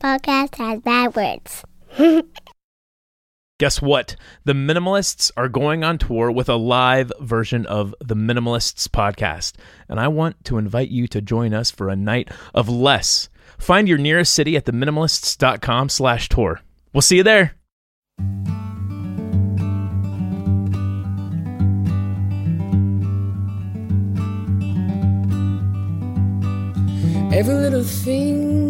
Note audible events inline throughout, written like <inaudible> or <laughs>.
podcast has bad words. Guess what? The Minimalists are going on tour with a live version of the Minimalists podcast, and I want to invite you to join us for a night of less. Find your nearest city at theminimalists.com slash tour. We'll see you there. Every little thing you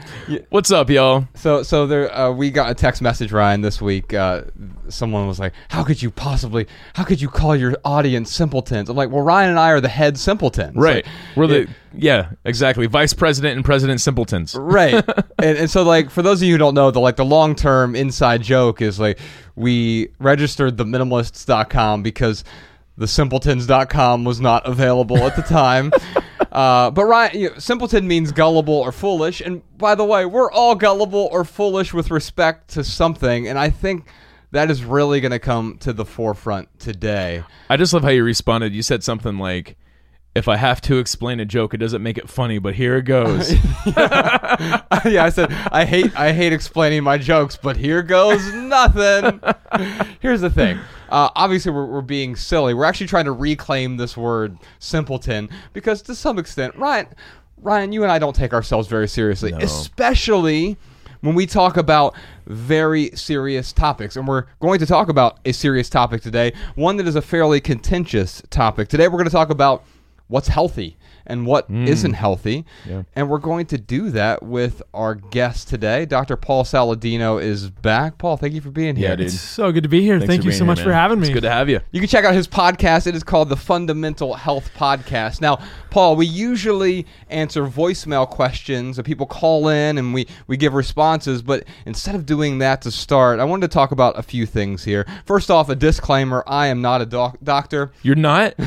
<laughs> What's up, y'all? So, so there, uh, we got a text message, Ryan, this week. Uh, someone was like, "How could you possibly? How could you call your audience simpletons?" I'm like, "Well, Ryan and I are the head simpletons, Right. Like, We're the, it- yeah, exactly. Vice President and President Simpletons. right." <laughs> and, and so, like, for those of you who don't know, the like the long term inside joke is like we registered the minimalists.com because the simpletons.com was not available at the time. <laughs> Uh, but Ryan, you know, simpleton means gullible or foolish, and by the way, we're all gullible or foolish with respect to something, and I think that is really going to come to the forefront today. I just love how you responded. You said something like, if I have to explain a joke, it doesn't make it funny, but here it goes. <laughs> yeah, I said I hate I hate explaining my jokes, but here goes nothing. Here's the thing. Uh, obviously, we're, we're being silly. We're actually trying to reclaim this word simpleton because, to some extent, Ryan, Ryan, you and I don't take ourselves very seriously, especially when we talk about very serious topics. And we're going to talk about a serious topic today, one that is a fairly contentious topic. Today, we're going to talk about what's healthy and what mm. not healthy. And we're going to do that with our guest today. Dr. Paul Saladino is back. Paul, thank you for being here. Yeah, dude. It's so good to be here. Thanks Thank you so here, much man. for having me. It's good to have you. You can check out his podcast. It is called the Fundamental Health Podcast. Now, Paul, we usually answer voicemail questions. that People call in and we, we give responses. But instead of doing that to start, I wanted to talk about a few things here. First off, a disclaimer I am not a doc- doctor. You're not? <laughs>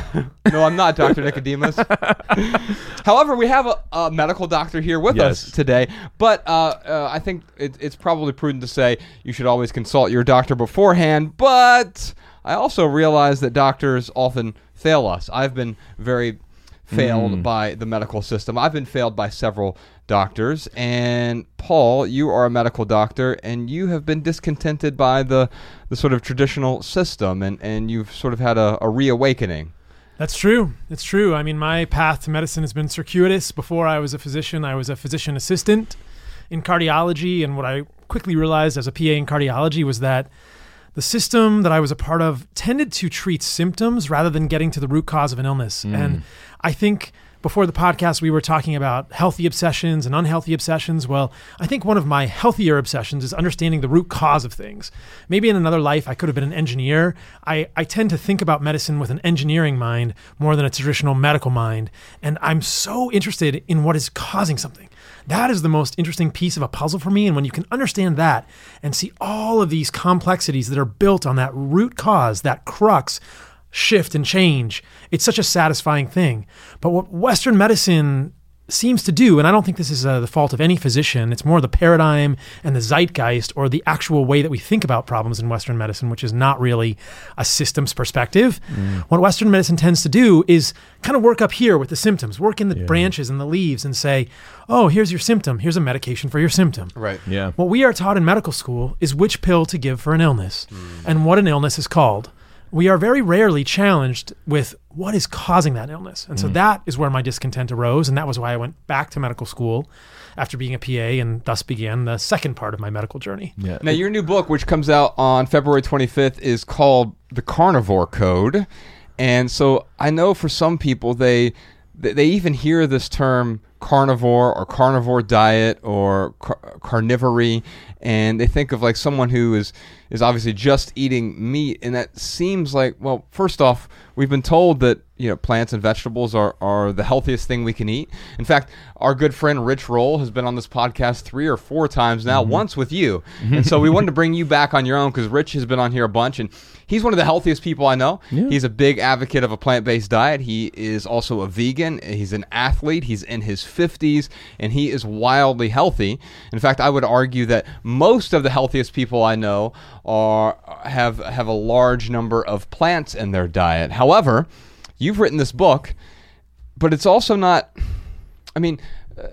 No, I'm not Dr. Nicodemus. <laughs> <laughs> However, we have a, a medical doctor here with Yes. us today. But uh, uh, I think it, it's probably prudent to say you should always consult your doctor beforehand. But I also realize that doctors often fail us. I've been very failed by the medical system. I've been failed by several doctors. And Paul, you are a medical doctor, and you have been discontented by the the sort of traditional system, and, and you've sort of had a, a reawakening. That's true. It's true. I mean, my path to medicine has been circuitous. Before I was a physician, I was a physician assistant in cardiology. And what I quickly realized as a PA in cardiology was that the system that I was a part of tended to treat symptoms rather than getting to the root cause of an illness. And mm. I think before the podcast, we were talking about healthy obsessions and unhealthy obsessions. Well, I think one of my healthier obsessions is understanding the root cause of things. Maybe in another life, I could have been an engineer. I, I tend to think about medicine with an engineering mind more than a traditional medical mind. And I'm so interested in what is causing something. That is the most interesting piece of a puzzle for me. And when you can understand that and see all of these complexities that are built on that root cause, that crux, shift and change, it's such a satisfying thing. But what Western medicine seems to do, and I don't think this is uh, the fault of any physician, it's more the paradigm and the zeitgeist or the actual way that we think about problems in Western medicine, which is not really a systems perspective. What Western medicine tends to do is kind of work up here with the symptoms, work in the branches and the leaves and say, oh, here's your symptom, here's a medication for your symptom. Right. Yeah. What we are taught in medical school is which pill to give for an illness and what an illness is called. We are very rarely challenged with what is causing that illness. And so mm. that is where my discontent arose. And that was why I went back to medical school after being a PA and thus began the second part of my medical journey. Yeah. Now, your new book, which comes out on February 25th, is called The Carnivore Code. And so I know for some people, they they they even hear this term carnivore or carnivore diet or car- carnivory, and they think of like someone who is is obviously just eating meat, and that seems like well, first off, we've been told that you know plants and vegetables are, are the healthiest thing we can eat. In fact, our good friend Rich Roll has been on this podcast three or four times now, mm-hmm. once with you, mm-hmm. and so we wanted to bring you back on your own because Rich has been on here a bunch, and he's one of the healthiest people I know. He's a big advocate of a plant based diet. He is also a vegan. He's an athlete. He's in his fifties, and he is wildly healthy. In fact, I would argue that most of the healthiest people I know are have have a large number of plants in their diet. However, you've written this book, but it's also not. I mean, uh,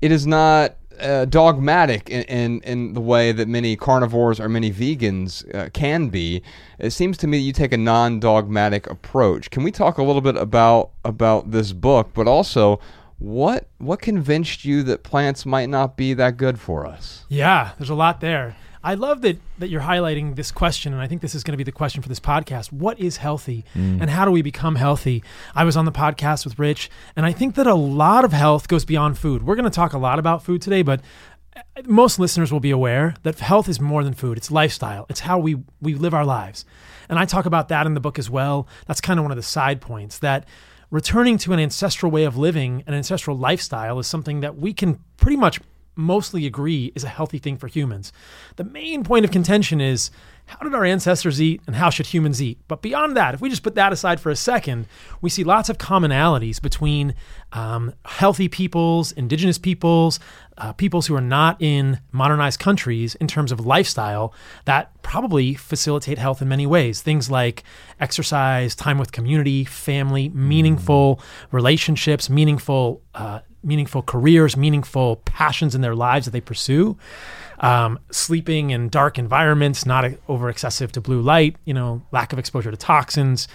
it is not uh, dogmatic in, in in the way that many carnivores or many vegans uh, can be. It seems to me you take a non-dogmatic approach. Can we talk a little bit about about this book, but also what what convinced you that plants might not be that good for us? Yeah, there's a lot there. I love that that you're highlighting this question, and I think this is going to be the question for this podcast. What is healthy, and how do we become healthy? I was on the podcast with Rich, and I think that a lot of health goes beyond food. We're going to talk a lot about food today, but uh, most listeners will be aware that health is more than food. It's lifestyle. It's how we we live our lives, and I talk about that in the book as well. That's kind of one of the side points that returning to an ancestral way of living, an ancestral lifestyle, is something that we can pretty much mostly agree is a healthy thing for humans. The main point of contention is how did our ancestors eat and how should humans eat? But beyond that, if we just put that aside for a second, we see lots of commonalities between um, healthy peoples, indigenous peoples, uh, peoples who are not in modernized countries in terms of lifestyle that probably facilitate health in many ways. Things like exercise, time with community, family, meaningful relationships, meaningful. Uh, meaningful careers, meaningful passions in their lives that they pursue. Um, sleeping in dark environments, not over excessive to blue light, you know, lack of exposure to toxins,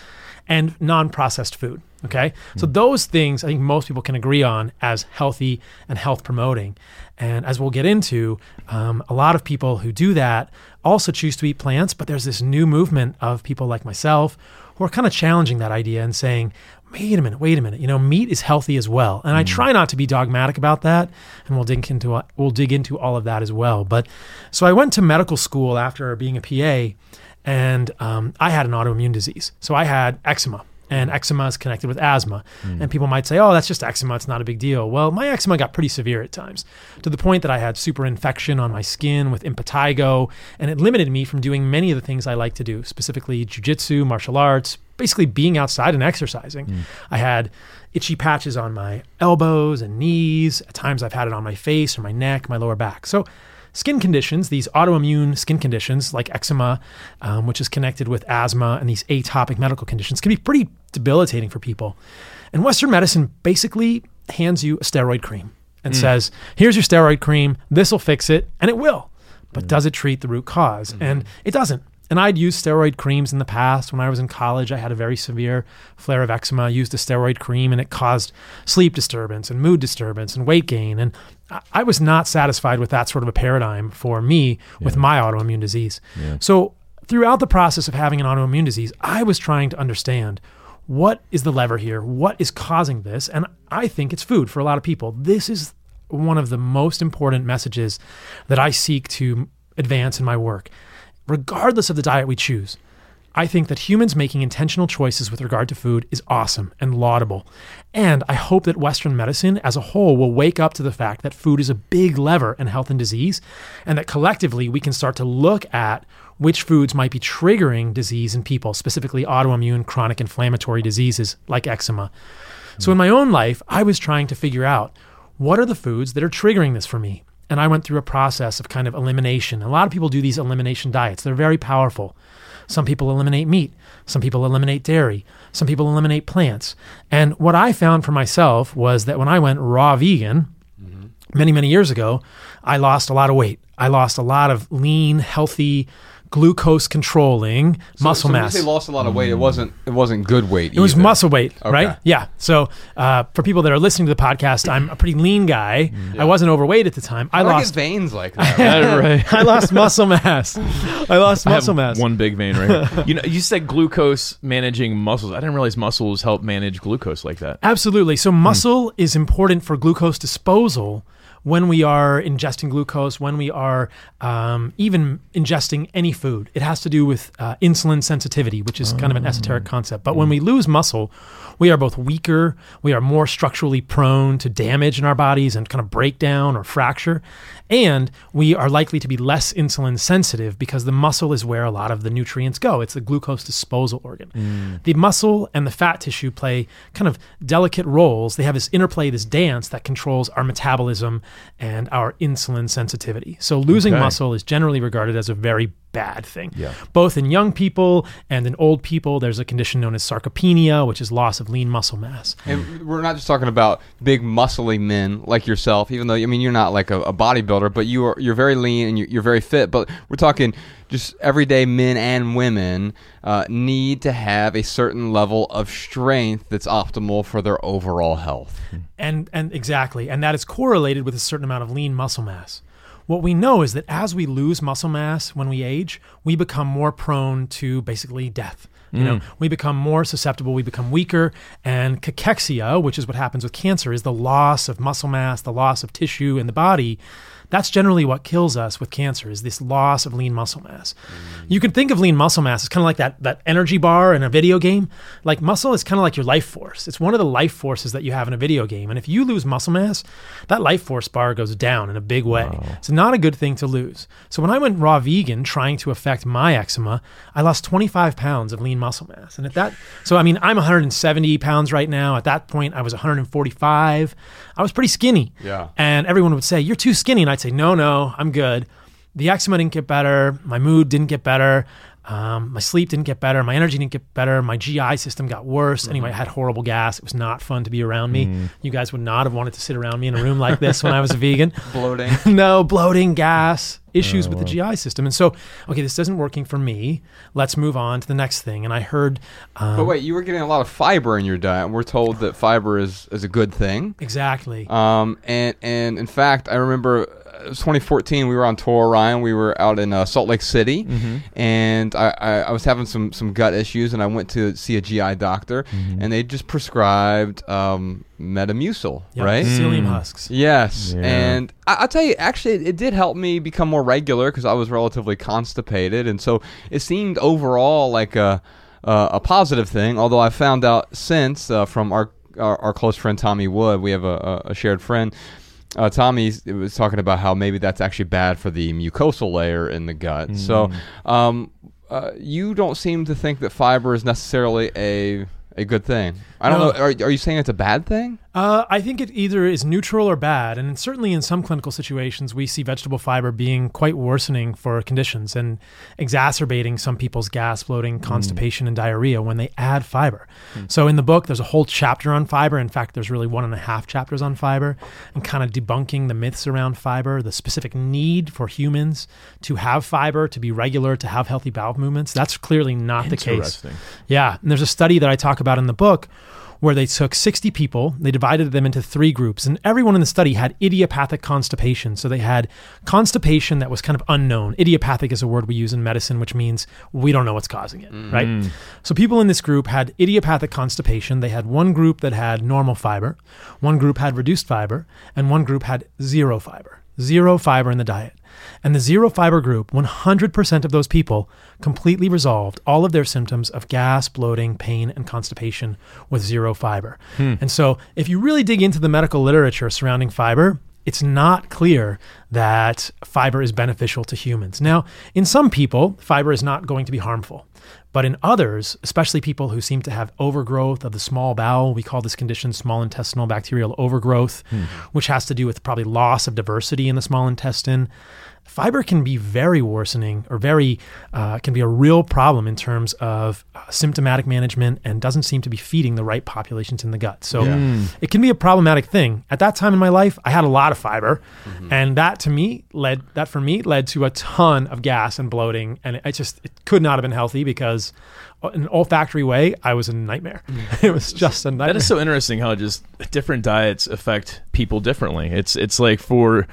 and non processed food. Okay. So, those things I think most people can agree on as healthy and health promoting. And as we'll get into, um, a lot of people who do that also choose to eat plants, but there's this new movement of people like myself who are kind of challenging that idea and saying, wait a minute, wait a minute. You know, meat is healthy as well, and I try not to be dogmatic about that. And we'll dig into we'll dig into all of that as well. But so I went to medical school after being a PA, and um, I had an autoimmune disease. So I had eczema. And mm-hmm. eczema is connected with asthma. Mm. And people might say, oh, that's just eczema. It's not a big deal. Well, my eczema got pretty severe at times to the point that I had super infection on my skin with impetigo. And it limited me from doing many of the things I like to do, specifically jujitsu, martial arts, basically being outside and exercising. Mm. I had itchy patches on my elbows and knees. At times I've had it on my face or my neck, my lower back. So skin conditions, these autoimmune skin conditions like eczema, um, which is connected with asthma and these atopic medical conditions, can be pretty debilitating for people. And Western medicine basically hands you a steroid cream and mm. says, here's your steroid cream, this will fix it, and it will. But mm. does it treat the root because mm-hmm. And it doesn't. And I'd used steroid creams in the past. When I was in college, I had a very severe flare of eczema. I used a steroid cream and it caused sleep disturbance and mood disturbance and weight gain. And I- I was not satisfied with that sort of a paradigm for me with my autoimmune disease. So, throughout the process of having an autoimmune disease, I was trying to understand what is the lever here? What is causing this? And I think it's food for a lot of people. This is one of the most important messages that I seek to advance in my work regardless of the diet we choose. I think that humans making intentional choices with regard to food is awesome and laudable. And I hope that Western medicine as a whole will wake up to the fact that food is a big lever in health and disease, and that collectively we can start to look at which foods might be triggering disease in people, specifically autoimmune chronic inflammatory diseases like eczema. So in my own life, I was trying to figure out what are the foods that are triggering this for me? And I went through a process of kind of elimination. A lot of people do these elimination diets, they're very powerful. Some people eliminate meat, some people eliminate dairy, some people eliminate plants. And what I found for myself was that when I went raw vegan mm-hmm. many, many years ago, I lost a lot of weight. I lost a lot of lean, healthy, glucose controlling muscle so mass. When you say lost a lot of weight, it wasn't it wasn't good weight. It was muscle weight, Okay. right? Yeah. So uh, for people that are listening to the podcast, I'm a pretty lean guy. I wasn't overweight at the time. I I lost. get veins like <laughs> that. Yeah, right. I lost muscle mass. I lost I have muscle mass. One big vein right here. <laughs> You know, you said glucose managing muscles. I didn't realize muscles help manage glucose like that. Absolutely. So muscle is important for glucose disposal when we are ingesting glucose, when we are um, even ingesting any food. It has to do with uh, insulin sensitivity, which is kind of an esoteric concept. But when we lose muscle, we are both weaker, we are more structurally prone to damage in our bodies and kind of breakdown or fracture, and we are likely to be less insulin sensitive because the muscle is where a lot of the nutrients go. It's the glucose disposal organ. Mm. The muscle and the fat tissue play kind of delicate roles. They have this interplay, this dance that controls our metabolism and our insulin sensitivity. So losing Okay. muscle is generally regarded as a very bad thing. Yeah. Both in young people and in old people, there's a condition known as sarcopenia, which is loss of lean muscle mass. And we're not just talking about big muscly men like yourself, even though I mean you're not like a, a bodybuilder, but you are you're very lean and you're, you're very fit. But we're talking just everyday men and women uh, need to have a certain level of strength that's optimal for their overall health. And and exactly, and that is correlated with a certain amount of lean muscle mass. What we know is that as we lose muscle mass when we age, we become more prone to basically death. You know, mm. we become more susceptible, we become weaker, and cachexia, which is what happens with cancer, is the loss of muscle mass, the loss of tissue in the body. That's generally what kills us with cancer is this loss of lean muscle mass. You can think of lean muscle mass as kind of like that that energy bar in a video game. Like muscle is kind of like your life force. It's one of the life forces that you have in a video game. And if you lose muscle mass, that life force bar goes down in a big way. It's not a good thing to lose. So when I went raw vegan trying to affect my eczema, I lost 25 pounds of lean muscle mass. And at that, so I mean, I'm 170 pounds right now. At that point, I was 145. I was pretty skinny. Yeah. And everyone would say, You're too skinny. And I'd say, No, no, I'm good. The eczema didn't get better. My mood didn't get better. Um, my sleep didn't get better. My energy didn't get better. My GI system got worse. Anyway, I had horrible gas. It was not fun to be around me. You guys would not have wanted to sit around me in a room like this when I was a vegan. <laughs> Bloating. <laughs> no, bloating, gas, issues with the GI system. And so, okay, this isn't working for me. Let's move on to the next thing. And I heard um, But wait, you were getting a lot of fiber in your diet, and we're told that fiber is, is a good thing. exactly. Um, and and in fact, I remember it was 2014. We were on tour, Ryan. We were out in uh, Salt Lake City, and I, I, I was having some some gut issues, and I went to see a GI doctor, and they just prescribed um, Metamucil, Yep, right? Psyllium husks. Yes, Yeah. and I, I'll tell you, actually, it, it did help me become more regular because I was relatively constipated, and so it seemed overall like a uh, a positive thing. Although I found out since uh, from our, our our close friend Tommy Wood, we have a, a, a shared friend. Uh, Tommy was talking about how maybe that's actually bad for the mucosal layer in the gut. So, um, uh, you don't seem to think that fiber is necessarily a a good thing. I don't No. know. Are, are you saying it's a bad thing? Uh, I think it either is neutral or bad, and certainly in some clinical situations, we see vegetable fiber being quite worsening for conditions and exacerbating some people's gas, bloating, constipation, and diarrhea when they add fiber. So in the book, there's a whole chapter on fiber. In fact, there's really one and a half chapters on fiber, and kind of debunking the myths around fiber, the specific need for humans to have fiber, to be regular, to have healthy bowel movements. That's clearly not the case. Interesting. Yeah, and there's a study that I talk about in the book where they took 60 people, they divided them into three groups, and everyone in the study had idiopathic constipation. So they had constipation that was kind of unknown. Idiopathic is a word we use in medicine, which means we don't know what's causing it, mm. right? So people in this group had idiopathic constipation. They had one group that had normal fiber, one group had reduced fiber, and one group had zero fiber. Zero fiber in the diet. And the zero fiber group, 100% of those people completely resolved all of their symptoms of gas, bloating, pain, and constipation with zero fiber. Hmm. And so, if you really dig into the medical literature surrounding fiber, it's not clear that fiber is beneficial to humans. Now, in some people, fiber is not going to be harmful. But in others, especially people who seem to have overgrowth of the small bowel, we call this condition small intestinal bacterial overgrowth, hmm. which has to do with probably loss of diversity in the small intestine. Fiber can be very worsening or very, uh, can be a real problem in terms of uh, symptomatic management and doesn't seem to be feeding the right populations in the gut. So it can be a problematic thing. At that time in my life, I had a lot of fiber, and that to me led, that for me led to a ton of gas and bloating. And it, it just, it could not have been healthy because in an olfactory way, I was a nightmare. <laughs> it was just a nightmare. That is so interesting how just different diets affect people differently. It's it's like for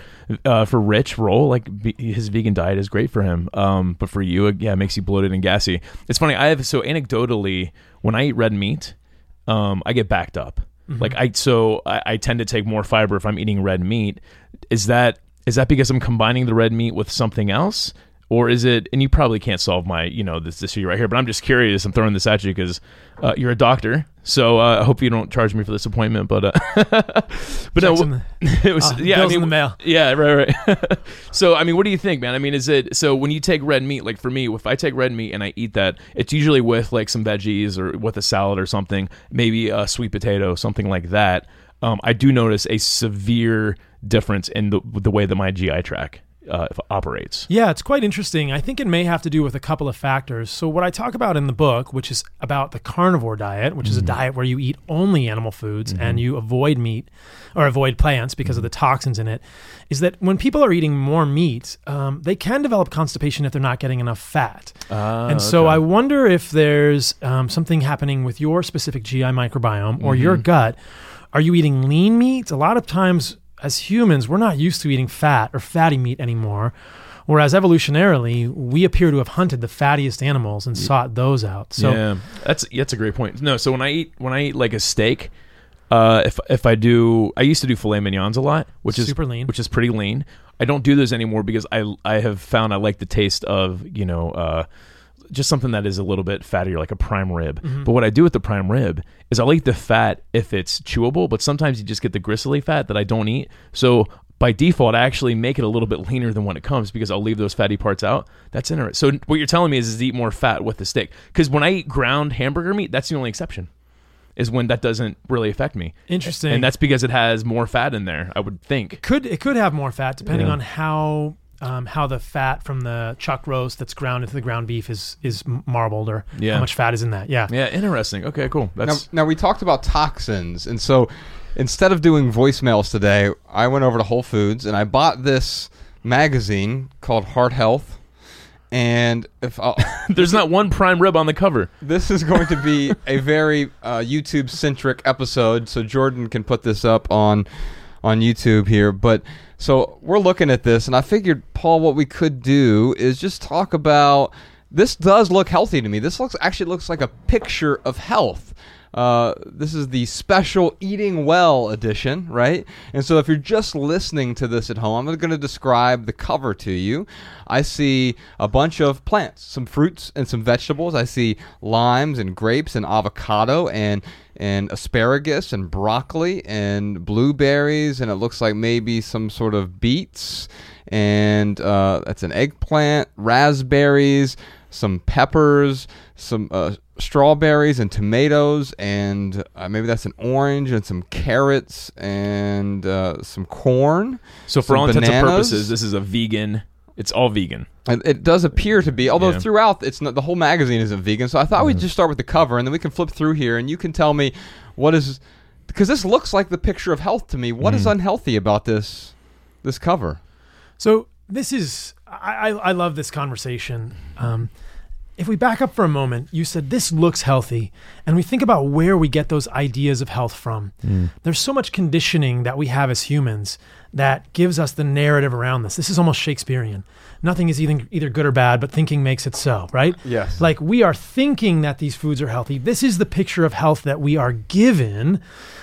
uh, for Rich Roll, like his vegan diet is great for him, um, but for you, it, yeah, it makes you bloated and gassy. It's funny. I have so anecdotally when I eat red meat, um, I get backed up. Like I so I, I tend to take more fiber if I'm eating red meat. Is that is that because I'm combining the red meat with something else? Or is it? And you probably can't solve my, you know, this this issue right here. But I'm just curious. I'm throwing this at you because uh, you're a doctor, so uh, I hope you don't charge me for this appointment. But uh, <laughs> but no, the- <laughs> it was Ah, yeah. I mean, in the mail. yeah, right, right. <laughs> so, I mean, what do you think, man? I mean, is it so when you take red meat, like for me, if I take red meat and I eat that, it's usually with like some veggies or with a salad or something, maybe a sweet potato, something like that. Um, I do notice a severe difference in the, the way that my GI tract uh, operates. Yeah, it's quite interesting. I think it may have to do with a couple of factors. So, what I talk about in the book, which is about the carnivore diet, which is a diet where you eat only animal foods and you avoid meat or avoid plants because of the toxins in it, is that when people are eating more meat, um, they can develop constipation if they're not getting enough fat. and so, I wonder if there's um, something happening with your specific GI microbiome or your gut. Are you eating lean meat? A lot of times, as humans, we're not used to eating fat or fatty meat anymore. Whereas evolutionarily, we appear to have hunted the fattiest animals and sought those out. So yeah, that's that's a great point. No, so when I eat when I eat like a steak, uh, if if I do, I used to do filet mignons a lot, which is Super lean. which is pretty lean. I don't do those anymore because I I have found I like the taste of you know uh, just something that is a little bit fattier, like a prime rib. Mm-hmm. But what I do with the prime rib is I like the fat if it's chewable, but sometimes you just get the gristly fat that I don't eat. So by default, I actually make it a little bit leaner than when it comes because I'll leave those fatty parts out. That's interesting. So what you're telling me is, is eat more fat with the steak because when I eat ground hamburger meat, that's the only exception. Is when that doesn't really affect me. Interesting. and that's because it has more fat in there. I would think. could it could have more fat depending Yeah. on how um, how the fat from the chuck roast that's ground into the ground beef is is marbled or Yeah. how much fat is in that. Yeah. Yeah, interesting. Okay, cool. Now, That's now we talked about toxins, and so instead of doing voicemails today, I went over to Whole Foods and I bought this magazine called Heart Health. And if <laughs> there's not one prime rib on the cover. this is going to be a very uh, YouTube centric episode, so Jordan can put this up on on YouTube here. But so we're looking at this, and I figured, Paul, what we could do is just talk about. This does look healthy to me. This looks actually looks like a picture of health. Uh, this is the special eating well edition, right? And so, if you're just listening to this at home, I'm going to describe the cover to you. I see a bunch of plants, some fruits and some vegetables. I see limes and grapes and avocado and and asparagus and broccoli and blueberries, and it looks like maybe some sort of beets and uh, that's an eggplant, raspberries, some peppers, some uh, strawberries and tomatoes, and uh, maybe that's an orange and some carrots and uh, some corn. So for some all intents and purposes, this is a vegan. It's all vegan. And it does appear to be, although Yeah. throughout it's not the whole magazine isn't vegan. So I thought we'd just start with the cover, and then we can flip through here, and you can tell me what is because this looks like the picture of health to me. What is unhealthy about this this cover? So this is I, I, I love this conversation. Um, if we back up for a moment, you said this looks healthy, and we think about where we get those ideas of health from. Mm. There's so much conditioning that we have as humans that gives us the narrative around this. This is almost Shakespearean. Nothing is either, either good or bad, but thinking makes it so, right? Yes. Like we are thinking that these foods are healthy. This is the picture of health that we are given.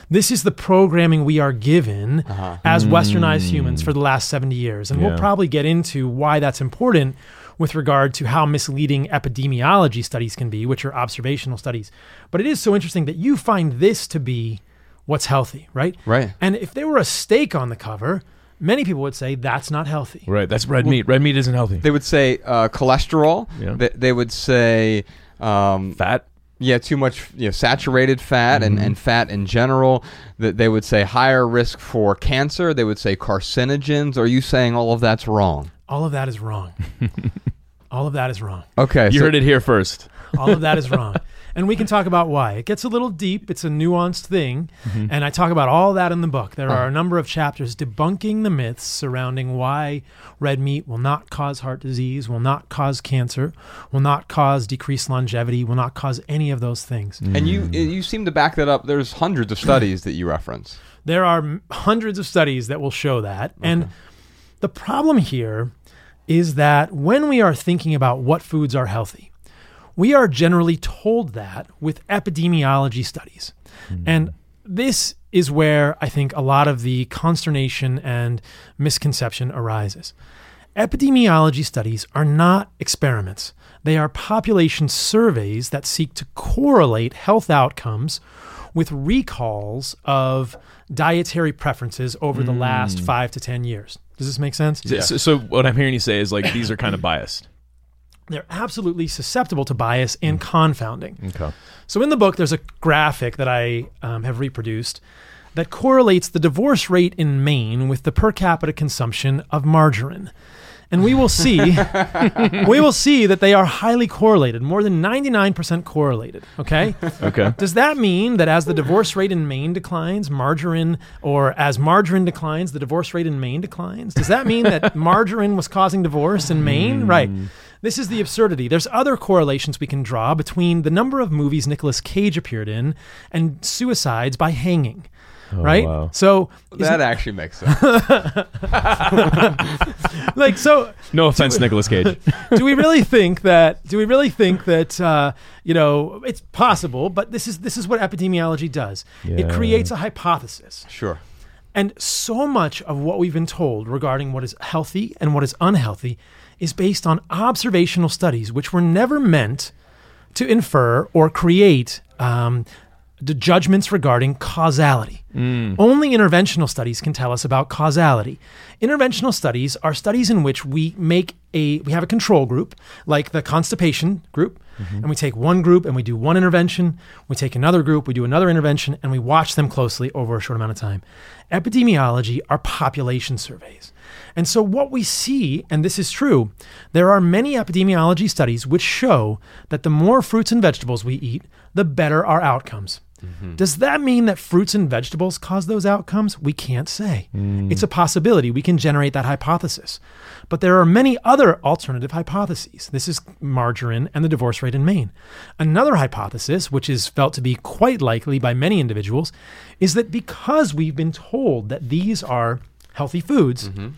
This is the programming we are given uh-huh. as westernized mm. humans for the last 70 years. And Yeah. we'll probably get into why that's important with regard to how misleading epidemiology studies can be, which are observational studies. But it is so interesting that you find this to be what's healthy, right? Right. And if there were a steak on the cover, many people would say that's not healthy. Right. That's red meat. Red meat isn't healthy. They would say uh, cholesterol. Yeah. They, they would say. Um, Fat. yeah, too much you know, saturated fat and, and fat in general. That they would say higher risk for cancer. They would say carcinogens. Are you saying all of that's wrong? All of that is wrong. <laughs> All of that is wrong. Okay, You so- heard it here first. <laughs> All of that is wrong. And we can talk about why. It gets a little deep. It's a nuanced thing. Mm-hmm. And I talk about all that in the book. There oh. are a number of chapters debunking the myths surrounding why red meat will not cause heart disease, will not cause cancer, will not cause decreased longevity, will not cause any of those things. Mm. And you you seem to back that up. There's hundreds of studies that you reference. There are hundreds of studies that will show that. And the problem here is that when we are thinking about what foods are healthy, we are generally told that with epidemiology studies. Hmm. And this is where I think a lot of the consternation and misconception arises. Epidemiology studies are not experiments. They are population surveys that seek to correlate health outcomes with recalls of dietary preferences over the last hmm. five to 10 years. Does this make sense? So, so what I'm hearing you say is like these are kind of biased. <clears throat> They're absolutely susceptible to bias and confounding. Okay. So in the book, there's a graphic that I um, have reproduced that correlates the divorce rate in Maine with the per capita consumption of margarine. And we will see <laughs> we will see that they are highly correlated, more than 99% correlated, okay? Okay. Does that mean that as the divorce rate in Maine declines, margarine, or as margarine declines, the divorce rate in Maine declines? Does that mean that <laughs> margarine was causing divorce in Maine? Hmm. Right. This is the absurdity. There's other correlations we can draw between the number of movies Nicolas Cage appeared in and suicides by hanging. Right? wow. So, That actually makes sense. <laughs> like, so No offense, Nicolas Cage. <laughs> do we really think that do we really think that uh, you know it's possible but this is this is what epidemiology does it Yeah. creates a hypothesis sure. and so much of what we've been told regarding what is healthy and what is unhealthy is based on observational studies which were never meant to infer or create um, the judgments regarding causality. Mm. Only interventional studies can tell us about causality. Interventional studies are studies in which we make a we have a control group, like the constipation group, mm-hmm. and we take one group and we do one intervention. We take another group, we do another intervention, and we watch them closely over a short amount of time. Epidemiology are population surveys. And so, what we see, and this is true, there are many epidemiology studies which show that the more fruits and vegetables we eat, the better our outcomes. Mm-hmm. Does that mean that fruits and vegetables cause those outcomes? We can't say. Mm. It's a possibility. We can generate that hypothesis. But there are many other alternative hypotheses. This is margarine and the divorce rate in Maine. Another hypothesis, which is felt to be quite likely by many individuals, is that because we've been told that these are healthy foods, mm-hmm.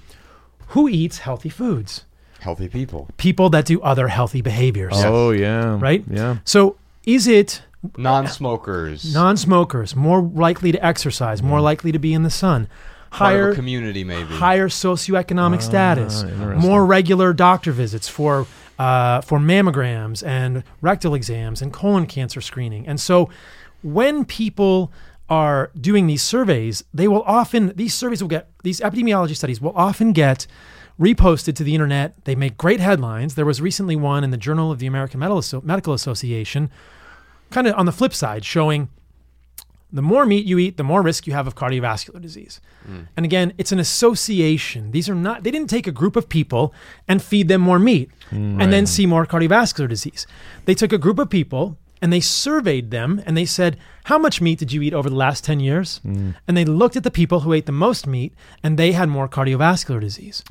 who eats healthy foods? Healthy people. People that do other healthy behaviors, Oh yeah. right? Yeah. So is it Non-smokers. non-smokers more likely to exercise, more likely to be in the sun, Part of a higher community maybe. higher socioeconomic status, more regular doctor visits for uh, for mammograms and rectal exams and colon cancer screening. And so, when people are doing these surveys, they will often these surveys will get these epidemiology studies will often get reposted to the internet. They make great headlines. There was recently one in the Journal of the American Medical Association, kind of on the flip side, showing the more meat you eat, the more risk you have of cardiovascular disease. Hmm. And again, it's an association. These are not, they didn't take a group of people and feed them more meat hmm, and then see more cardiovascular disease. They took a group of people and they surveyed them and they said, How much meat did you eat over the last 10 years? Hmm. And they looked at the people who ate the most meat and they had more cardiovascular disease.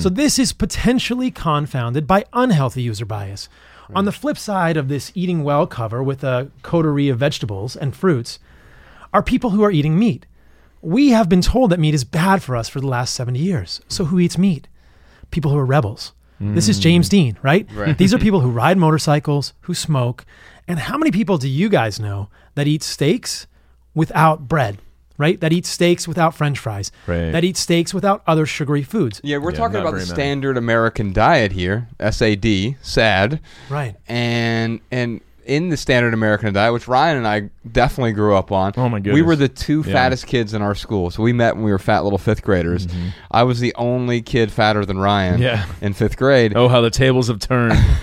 So this is potentially confounded by unhealthy user bias. Mm. On the flip side of this eating well cover with a coterie of vegetables and fruits, are people who are eating meat. We have been told that meat is bad for us for the last 70 years. So who eats meat? People who are rebels. This is James mm. Dean, right? Right. These are <laughs> people who ride motorcycles, who smoke. And how many people do you guys know that eat steaks without bread, right? That eat steaks without french fries, Right. that eat steaks without other sugary foods. Yeah, we're Yeah, talking about the many. standard American diet here, SAD, SAD, Right. and and in the standard American diet, which Ryan and I definitely grew up on. Oh, my We were the two Yeah. fattest kids in our school, so we met when we were fat little fifth graders. I was the only kid fatter than Ryan. Mm-hmm. Yeah. in fifth grade. Oh, how the tables have turned. <laughs>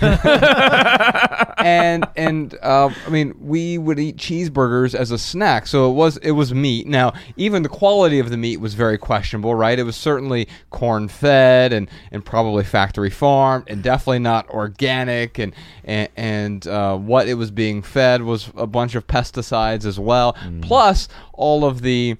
and and uh, I mean, we would eat cheeseburgers as a snack, so it was it was meat. Now, even the quality of the meat was very questionable, right? It was certainly corn fed and and probably factory farmed, and definitely not organic. And and, and uh, what it was being fed was a bunch of pesticides as well, plus all of the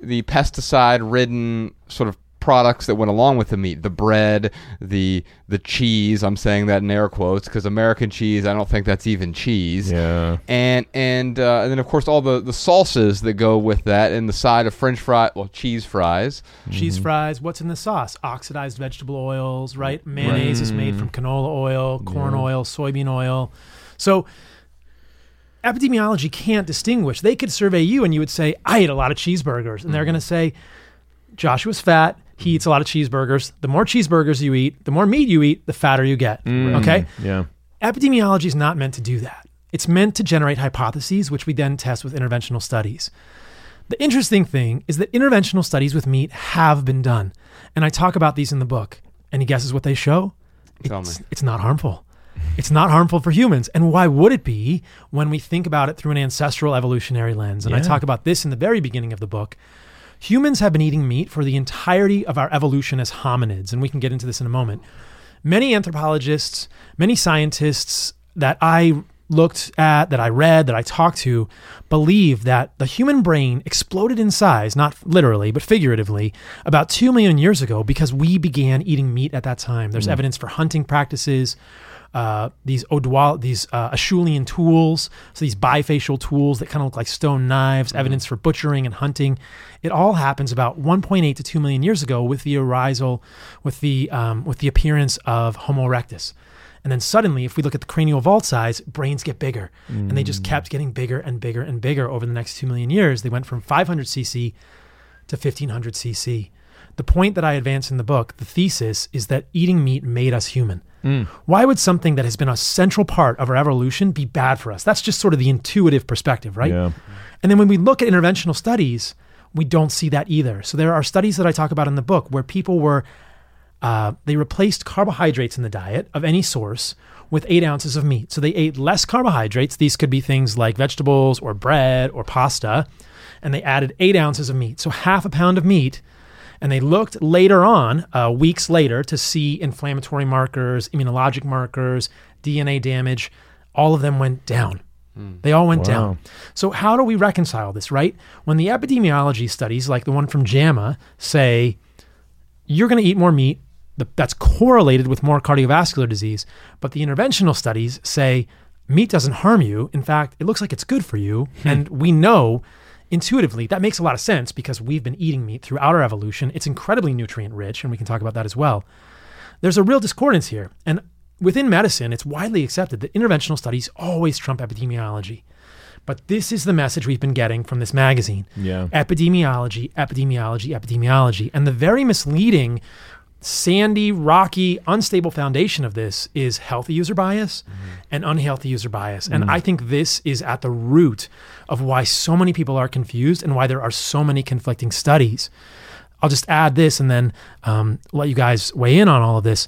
the pesticide ridden sort of products that went along with the meat the bread the the cheese i'm saying that in air quotes because american cheese i don't think that's even cheese yeah. and and uh, and then of course all the the salsas that go with that and the side of french fry well cheese fries cheese Mm-hmm. fries. What's in the sauce? Oxidized vegetable oils, right? Mayonnaise is made from canola oil, corn oil, soybean oil. So epidemiology can't distinguish. They could survey you and you would say, I ate a lot of cheeseburgers. And they're going to mm-hmm. say, Joshua's fat. He eats a lot of cheeseburgers. The more cheeseburgers you eat, the more meat you eat, the fatter you get. Mm, okay? Yeah. Epidemiology is not meant to do that. It's meant to generate hypotheses, which we then test with interventional studies. The interesting thing is that interventional studies with meat have been done. And I talk about these in the book. Any guesses what they show? Tell it's, me. it's not harmful. It's not harmful for humans. And why would it be when we think about it through an ancestral evolutionary lens? And I talk about this in the very beginning of the book. Humans have been eating meat for the entirety of our evolution as hominids, and we can get into this in a moment. Many anthropologists, many scientists that I looked at, that I read, that I talked to, believe that the human brain exploded in size, not literally, but figuratively, about 2 million years ago because we began eating meat at that time. There's hmm. evidence for hunting practices, uh, these Oldowan, these uh, Acheulean tools, so these bifacial tools that kind of look like stone knives, evidence for butchering and hunting. It all happens about 1.8 to 2 million years ago with the arisal, with the um, with the appearance of Homo erectus. And then suddenly, if we look at the cranial vault size, brains get bigger, and they just kept getting bigger and bigger and bigger over the next two million years. They went from 500 cc to 1500 cc. The point that I advance in the book, the thesis, is that eating meat made us human. Why would something that has been a central part of our evolution be bad for us? That's just sort of the intuitive perspective, right? Yeah. And then when we look at interventional studies, we don't see that either. So there are studies that I talk about in the book where people were, uh, they replaced carbohydrates in the diet of any source with eight ounces of meat. So they ate less carbohydrates. These could be things like vegetables or bread or pasta. And they added eight ounces of meat. So half a pound of meat. And they looked later on, uh, weeks later, to see inflammatory markers, immunologic markers, DNA damage. All of them went down. They all went Wow. down. So, how do we reconcile this, right? When the epidemiology studies, like the one from JAMA, say you're going to eat more meat, that's correlated with more cardiovascular disease, but the interventional studies say meat doesn't harm you. In fact, it looks like it's good for you. and we know intuitively that makes a lot of sense because we've been eating meat throughout our evolution. It's incredibly nutrient rich, and we can talk about that as well. There's a real discordance here. And within medicine, it's widely accepted that interventional studies always trump epidemiology. But this is the message we've been getting from this magazine Yeah. epidemiology, epidemiology, epidemiology. And the very misleading, sandy, rocky, unstable foundation of this is healthy user bias and unhealthy user bias. And I think this is at the root of why so many people are confused and why there are so many conflicting studies. I'll just add this and then um, let you guys weigh in on all of this.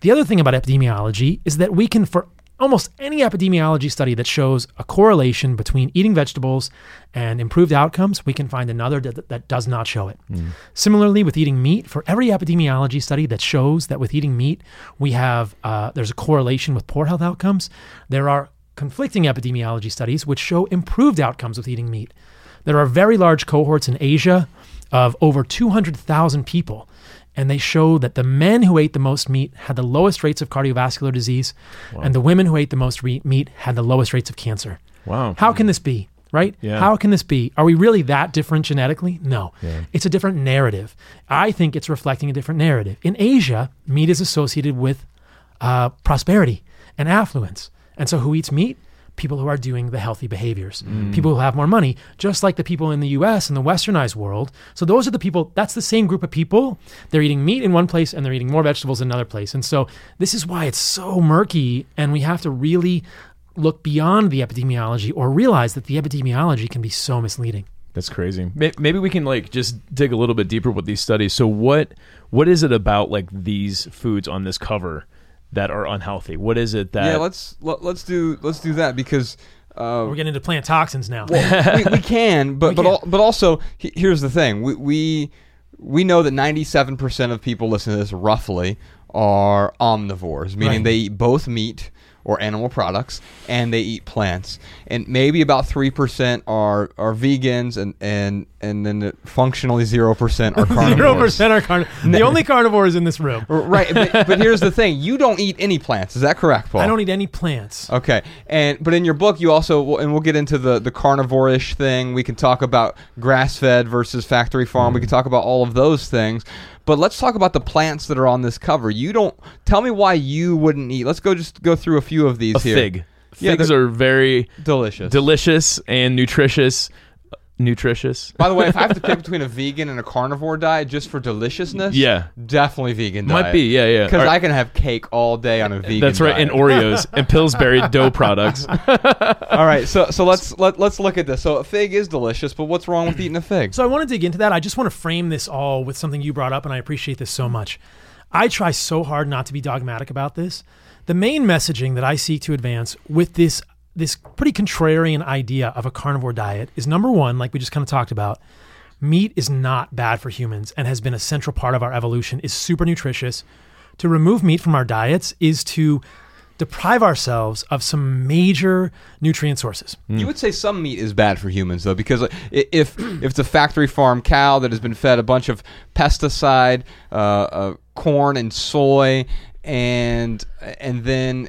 The other thing about epidemiology is that we can, for almost any epidemiology study that shows a correlation between eating vegetables and improved outcomes, we can find another that, that does not show it. Similarly, with eating meat, for every epidemiology study that shows that with eating meat, we have uh, there's a correlation with poor health outcomes, there are conflicting epidemiology studies which show improved outcomes with eating meat. There are very large cohorts in Asia of over 200,000 people, and they show that the men who ate the most meat had the lowest rates of cardiovascular disease, and the women who ate the most re- meat had the lowest rates of cancer. Wow. How can this be? Right? Yeah. How can this be? Are we really that different genetically? No. Yeah. It's a different narrative. I think it's reflecting a different narrative. In Asia, meat is associated with uh, prosperity and affluence. And so, who eats meat? People who are doing the healthy behaviors, mm. people who have more money, just like the people in the US and the westernized world. So, those are the people, that's the same group of people. They're eating meat in one place and they're eating more vegetables in another place. And so, this is why it's so murky. And we have to really look beyond the epidemiology or realize that the epidemiology can be so misleading. That's crazy. Maybe we can like just dig a little bit deeper with these studies. So what what is it about like these foods on this cover that are unhealthy? What is it that yeah, let's let, let's do let's do that because uh, We're getting into plant toxins now. we, we <laughs> can, but We but can. al- but also he- here's the thing: we we we know that 97 percent of people listening to this roughly are omnivores, meaning Right. they eat both meat or animal products and they eat plants, and maybe about three percent are are vegans, and and and then functionally zero percent are <laughs> carnivores. Zero percent are carnivores. <laughs> The only carnivores in this room. Right, but, but here's the thing: you don't eat any plants. Is that correct, Paul? I don't eat any plants. Okay, and but in your book you also and we'll get into the the carnivore-ish thing. We can talk about grass-fed versus factory farm. We can talk about all of those things. But let's talk about the plants that are on this cover. You don't tell me why you wouldn't eat. Let's go just go through a few of these a here. fig? Figs they're- are very Delicious. delicious and nutritious. Nutritious. By the way, if I have to pick <laughs> between a vegan and a carnivore diet just for deliciousness, Yeah. definitely vegan diet. Might be, yeah, yeah. Because I can have cake all day on a vegan. That's right, diet. and Oreos and Pillsbury <laughs> dough products. <laughs> all right, so so let's let, let's look at this. So a fig is delicious, but what's wrong with eating a fig? So I want to dig into that. I just want to frame this all with something you brought up, and I appreciate this so much. I try so hard not to be dogmatic about this. The main messaging that I seek to advance with this this pretty contrarian idea of a carnivore diet is number one, like we just kind of talked about, meat is not bad for humans and has been a central part of our evolution, is super nutritious. To remove meat from our diets is to deprive ourselves of some major nutrient sources. You would say some meat is bad for humans, though, because if if it's a factory farm cow that has been fed a bunch of pesticide, uh, uh, corn and soy, and and then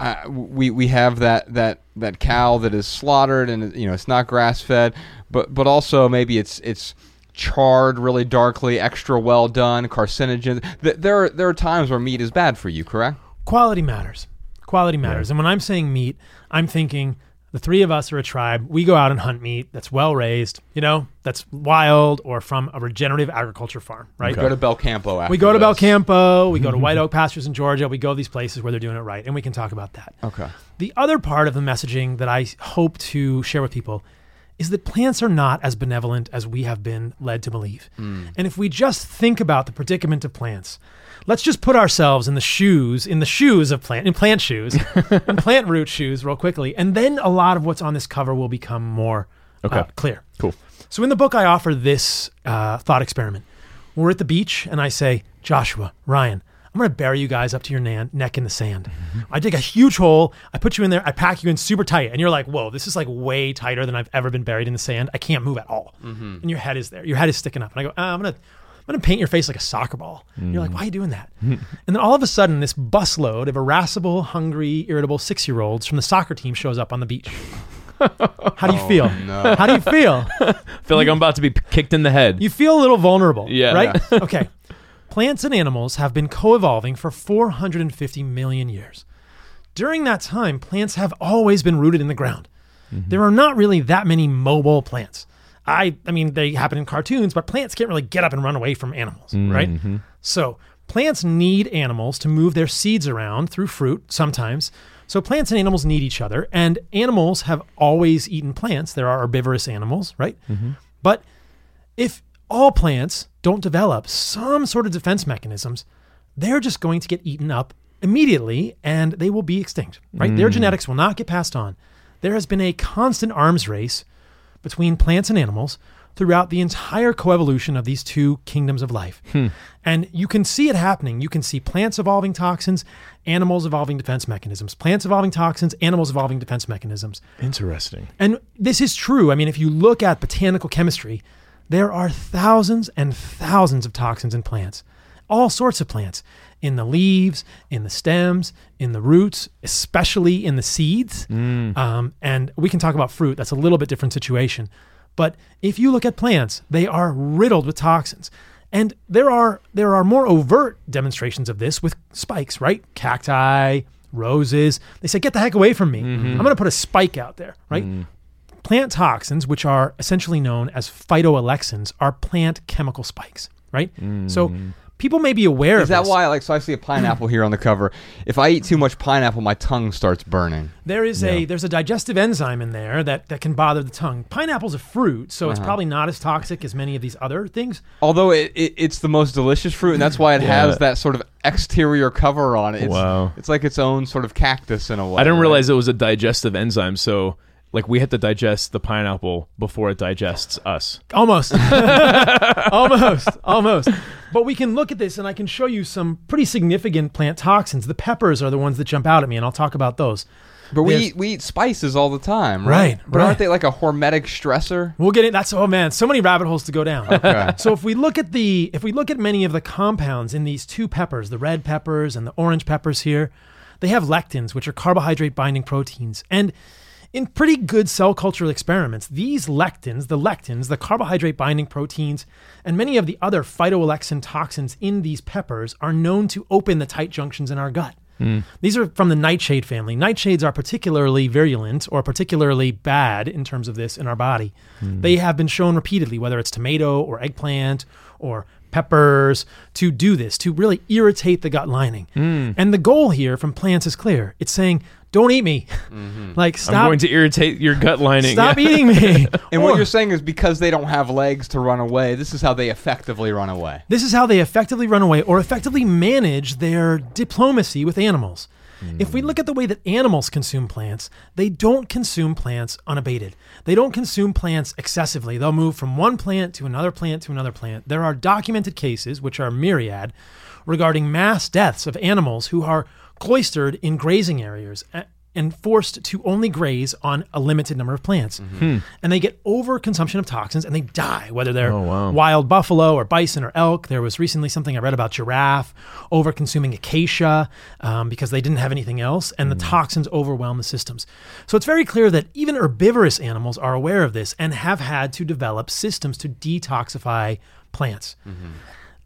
uh, we we have that that that cow that is slaughtered, and you know it's not grass fed, but but also maybe it's it's charred really darkly, extra well done, carcinogen. Th- There are there are times where meat is bad for you, correct? quality matters. Quality matters. And when I'm saying meat, I'm thinking the three of us are a tribe. We go out and hunt meat that's well raised, you know, that's wild or from a regenerative agriculture farm, right? We go to Belcampo after We go to this. Belcampo, we go to White Oak Pastures in Georgia, we go to these places where they're doing it right, and we can talk about that. Okay. The other part of the messaging that I hope to share with people is that plants are not as benevolent as we have been led to believe. Hmm. And if we just think about the predicament of plants, let's just put ourselves in the shoes, in the shoes of plant, in plant shoes, <laughs> in plant root shoes, real quickly, and then a lot of what's on this cover will become more uh, clear. Cool. So in the book, I offer this uh, thought experiment. We're at the beach, and I say, Joshua, Ryan, I'm going to bury you guys up to your nan- neck in the sand. I dig a huge hole. I put you in there. I pack you in super tight, and you're like, "Whoa, this is like way tighter than I've ever been buried in the sand. I can't move at all." And your head is there. Your head is sticking up. And I go, uh, "I'm gonna." I'm gonna paint your face like a soccer ball. And You're like, why are you doing that? <laughs> and then all of a sudden, this busload of irascible, hungry, irritable six year olds from the soccer team shows up on the beach. <laughs> How do you oh, feel? no. How do you feel? <laughs> feel like I'm about to be kicked in the head. You feel a little vulnerable. Yeah. Right? okay. Plants and animals have been co evolving for 450 million years. During that time, plants have always been rooted in the ground. Mm-hmm. There are not really that many mobile plants. I, I mean, they happen in cartoons, but plants can't really get up and run away from animals, right? Mm-hmm. So, plants need animals to move their seeds around through fruit sometimes. So, plants and animals need each other, and animals have always eaten plants. There are herbivorous animals, right? Mm-hmm. But if all plants don't develop some sort of defense mechanisms, they're just going to get eaten up immediately and they will be extinct, right? Their mm. genetics will not get passed on. There has been a constant arms race between plants and animals throughout the entire coevolution of these two kingdoms of life. Hmm. And you can see it happening. You can see plants evolving toxins, animals evolving defense mechanisms, plants evolving toxins, animals evolving defense mechanisms. Interesting. And this is true. I mean, if you look at botanical chemistry, there are thousands and thousands of toxins in plants, all sorts of plants, in the leaves, in the stems, in the roots, especially in the seeds. Mm. Um, and we can talk about fruit. That's a little bit different situation. But if you look at plants, they are riddled with toxins. And there are there are more overt demonstrations of this with spikes, right? Cacti, roses. They say, "Get the heck away from me! Mm-hmm. I'm going to put a spike out there." Right? Mm. Plant toxins, which are essentially known as phytoalexins, are plant chemical spikes. Right? So mm. People may be aware Is of that this. why, like, so I see a pineapple here on the cover. If I eat too much pineapple, my tongue starts burning. There is a there's a digestive enzyme in there that, that can bother the tongue. Pineapple's a fruit, so Uh-huh. it's probably not as toxic as many of these other things. Although it, it, it's the most delicious fruit, and that's why it Yeah. has that sort of exterior cover on it. It's, Wow. It's like its own sort of cactus in a way. I didn't right? realize it was a digestive enzyme. So, like, we had to digest the pineapple before it digests us. Almost. <laughs> <laughs> almost. Almost. But we can look at this and I can show you some pretty significant plant toxins. The peppers are the ones that jump out at me, and I'll talk about those. But we There's- eat, we eat spices all the time, Right, right? But right. aren't they like a hormetic stressor? We'll get it. That's oh man, so many rabbit holes to go down. Okay. So if we look at the if we look at many of the compounds in these two peppers, the red peppers and the orange peppers here, they have lectins, which are carbohydrate binding proteins. And in pretty good cell culture experiments, these lectins, the lectins, the carbohydrate binding proteins, and many of the other phytoalexin toxins in these peppers are known to open the tight junctions in our gut. Hmm. These are from the nightshade family. Nightshades are particularly virulent or particularly bad in terms of this in our body. Hmm. They have been shown repeatedly, whether it's tomato or eggplant or peppers, to do this, to really irritate the gut lining. Hmm. And the goal here from plants is clear it's saying, don't eat me. Mm-hmm. like, stop. I'm going to irritate your gut lining. Stop eating me. <laughs> And what you're saying is because they don't have legs to run away, this is how they effectively run away. This is how they effectively run away or effectively manage their diplomacy with animals. If we mm. look at the way that animals consume plants, they don't consume plants unabated. They don't consume plants excessively. They'll move from one plant to another plant to another plant. There are documented cases, which are myriad, regarding mass deaths of animals who are cloistered in grazing areas and forced to only graze on a limited number of plants. Mm-hmm. Hmm. And they get overconsumption of toxins and they die, whether they're Oh, wow. wild buffalo or bison or elk. There was recently something I read about giraffe over consuming acacia um, because they didn't have anything else, and the hmm. toxins overwhelm the systems. So it's very clear that even herbivorous animals are aware of this and have had to develop systems to detoxify plants. Mm-hmm.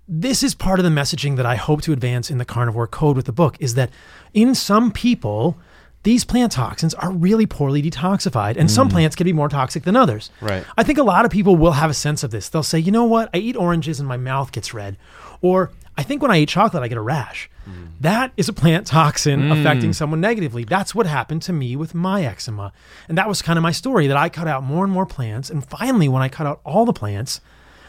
This is part of the messaging that I hope to advance in the carnivore code with the book is that in some people, these plant toxins are really poorly detoxified, and some mm. plants can be more toxic than others. Right. I think a lot of people will have a sense of this. They'll say, you know what? I eat oranges and my mouth gets red. Or I think when I eat chocolate, I get a rash. Mm. That is a plant toxin mm. affecting someone negatively. That's what happened to me with my eczema. And that was kind of my story that I cut out more and more plants. And finally, when I cut out all the plants,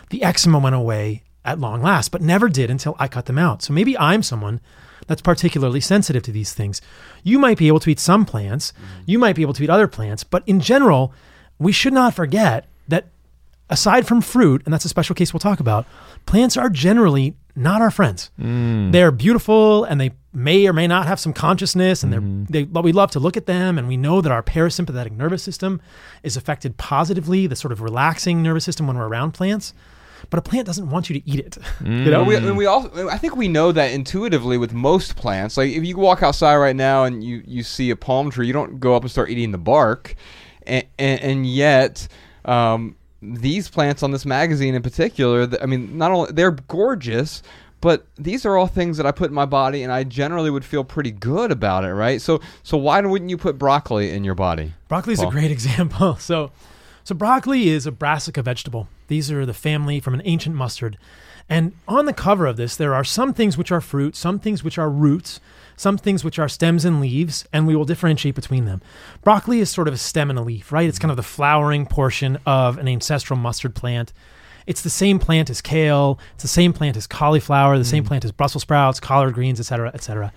the eczema went away at long last, but never did until I cut them out. So maybe I'm someone that's particularly sensitive to these things. You might be able to eat some plants, mm-hmm. you might be able to eat other plants, but in general, we should not forget that aside from fruit, and that's a special case we'll talk about, plants are generally not our friends. Mm. They're beautiful and they may or may not have some consciousness, and they're, mm-hmm. they, but we love to look at them, and we know that our parasympathetic nervous system is affected positively, the sort of relaxing nervous system when we're around plants. But a plant doesn't want you to eat it. <laughs> You know, We, and we all, I think we know that intuitively with most plants. Like if you walk outside right now and you, you see a palm tree, you don't go up and start eating the bark, and and, and yet. Um, these plants on this magazine in particular, I mean, not only they're gorgeous, but these are all things that I put in my body, and I generally would feel pretty good about it, right? So, so why wouldn't you put broccoli in your body? Broccoli is a great <laughs> example. So, so broccoli is a brassica vegetable. These are the family from an ancient mustard. And on the cover of this, there are some things which are fruit, some things which are roots, some things which are stems and leaves, and we will differentiate between them. Broccoli is sort of a stem and a leaf, right? It's kind of the flowering portion of an ancestral mustard plant. It's the same plant as kale. It's the same plant as cauliflower. The same mm. plant as Brussels sprouts, collard greens, etc., etc.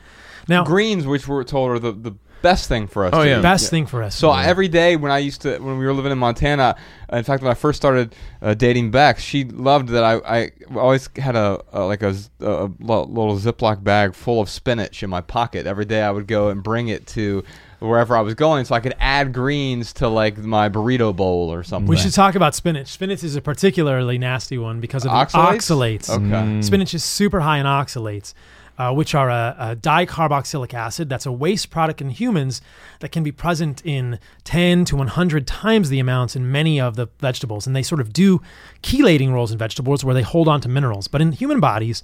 Now, Greens, which we're told are the, the best thing for us. Oh, to yeah. eat. best thing for us. So every day when I used to, when we were living in Montana, in fact, when I first started uh, dating Beck, she loved that I, I always had a, a like a, lo- little Ziploc bag full of spinach in my pocket. Every day I would go and bring it to wherever I was going, so I could add greens to like my burrito bowl or something. We should talk about spinach. Spinach is a particularly nasty one because of Oxalates? oxalates. Okay. Spinach is super high in oxalates, uh, which are a, a dicarboxylic acid. That's a waste product in humans that can be present in 10 to 100 times the amounts in many of the vegetables. And they sort of do chelating roles in vegetables where they hold on to minerals. But in human bodies,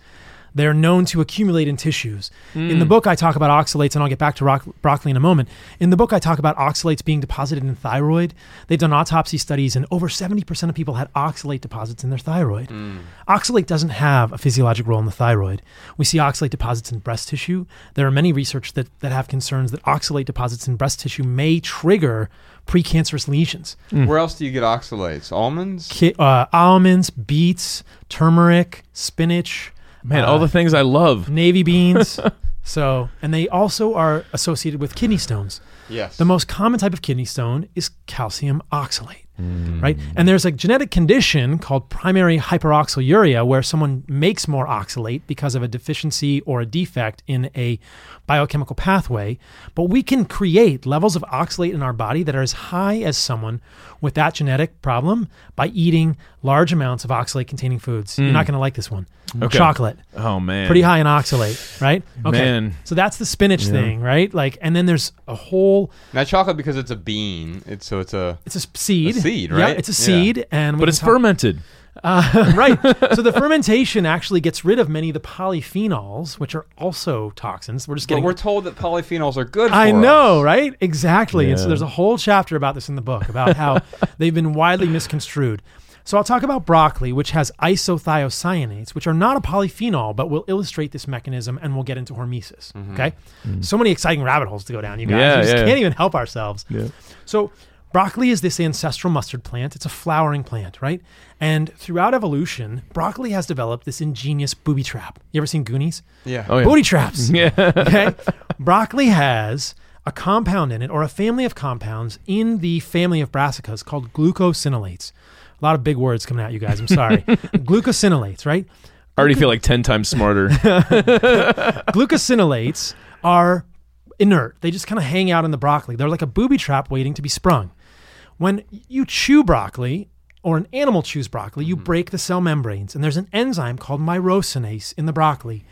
they're known to accumulate in tissues. In the hmm. book, I talk about oxalates, and I'll get back to rock, broccoli in a moment. In the book, I talk about oxalates being deposited in thyroid. They've done autopsy studies, and over 70% of people had oxalate deposits in their thyroid. Hmm. Oxalate doesn't have a physiologic role in the thyroid. We see oxalate deposits in breast tissue. There are many research that, that have concerns that oxalate deposits in breast tissue may trigger precancerous lesions. Hmm. Where else do you get oxalates? Almonds. Ki- uh, almonds, beets, turmeric, spinach, Man, uh, all the things I love. navy beans. <laughs> so, and they also are associated with kidney stones. Yes. The most common type of kidney stone is calcium oxalate, Mm. right? And there's a genetic condition called primary hyperoxaluria where someone makes more oxalate because of a deficiency or a defect in a biochemical pathway. But we can create levels of oxalate in our body that are as high as someone with that genetic problem by eating large amounts of oxalate containing foods. You're mm. not going to like this one. Okay. Chocolate Oh man, pretty high in oxalate, right? Man. So that's the spinach thing, right? Like, and then there's a whole. Not chocolate because it's a bean. It's so it's a It's a seed. A seed, Yeah, right? it's a Yeah. seed, and But it's talk- fermented. Uh, <laughs> right. So the fermentation actually gets rid of many of the polyphenols, which are also toxins. We're just But getting. we're told that polyphenols are good for I know, us. right? Exactly. And so there's a whole chapter about this in the book about how <laughs> they've been widely misconstrued. So I'll talk about broccoli, which has isothiocyanates, which are not a polyphenol, but will illustrate this mechanism, and we'll get into hormesis. Okay. So many exciting rabbit holes to go down, you guys. Yeah, we just yeah. can't even help ourselves. Yeah. So, broccoli is this ancestral mustard plant. It's a flowering plant, right? And throughout evolution, broccoli has developed this ingenious booby trap. You ever seen Goonies? Yeah. Oh, yeah. Booty traps. <laughs> Yeah. Okay. broccoli has a compound in it, or a family of compounds in the family of brassicas called glucosinolates. A lot of big words coming at you guys. I'm sorry. <laughs> glucosinolates, right? I already feel like 10 times smarter. <laughs> glucosinolates are inert. They just kind of hang out in the broccoli. They're like a booby trap waiting to be sprung. When you chew broccoli or an animal chews broccoli, you mm-hmm. break the cell membranes, and there's an enzyme called myrosinase in the broccoli.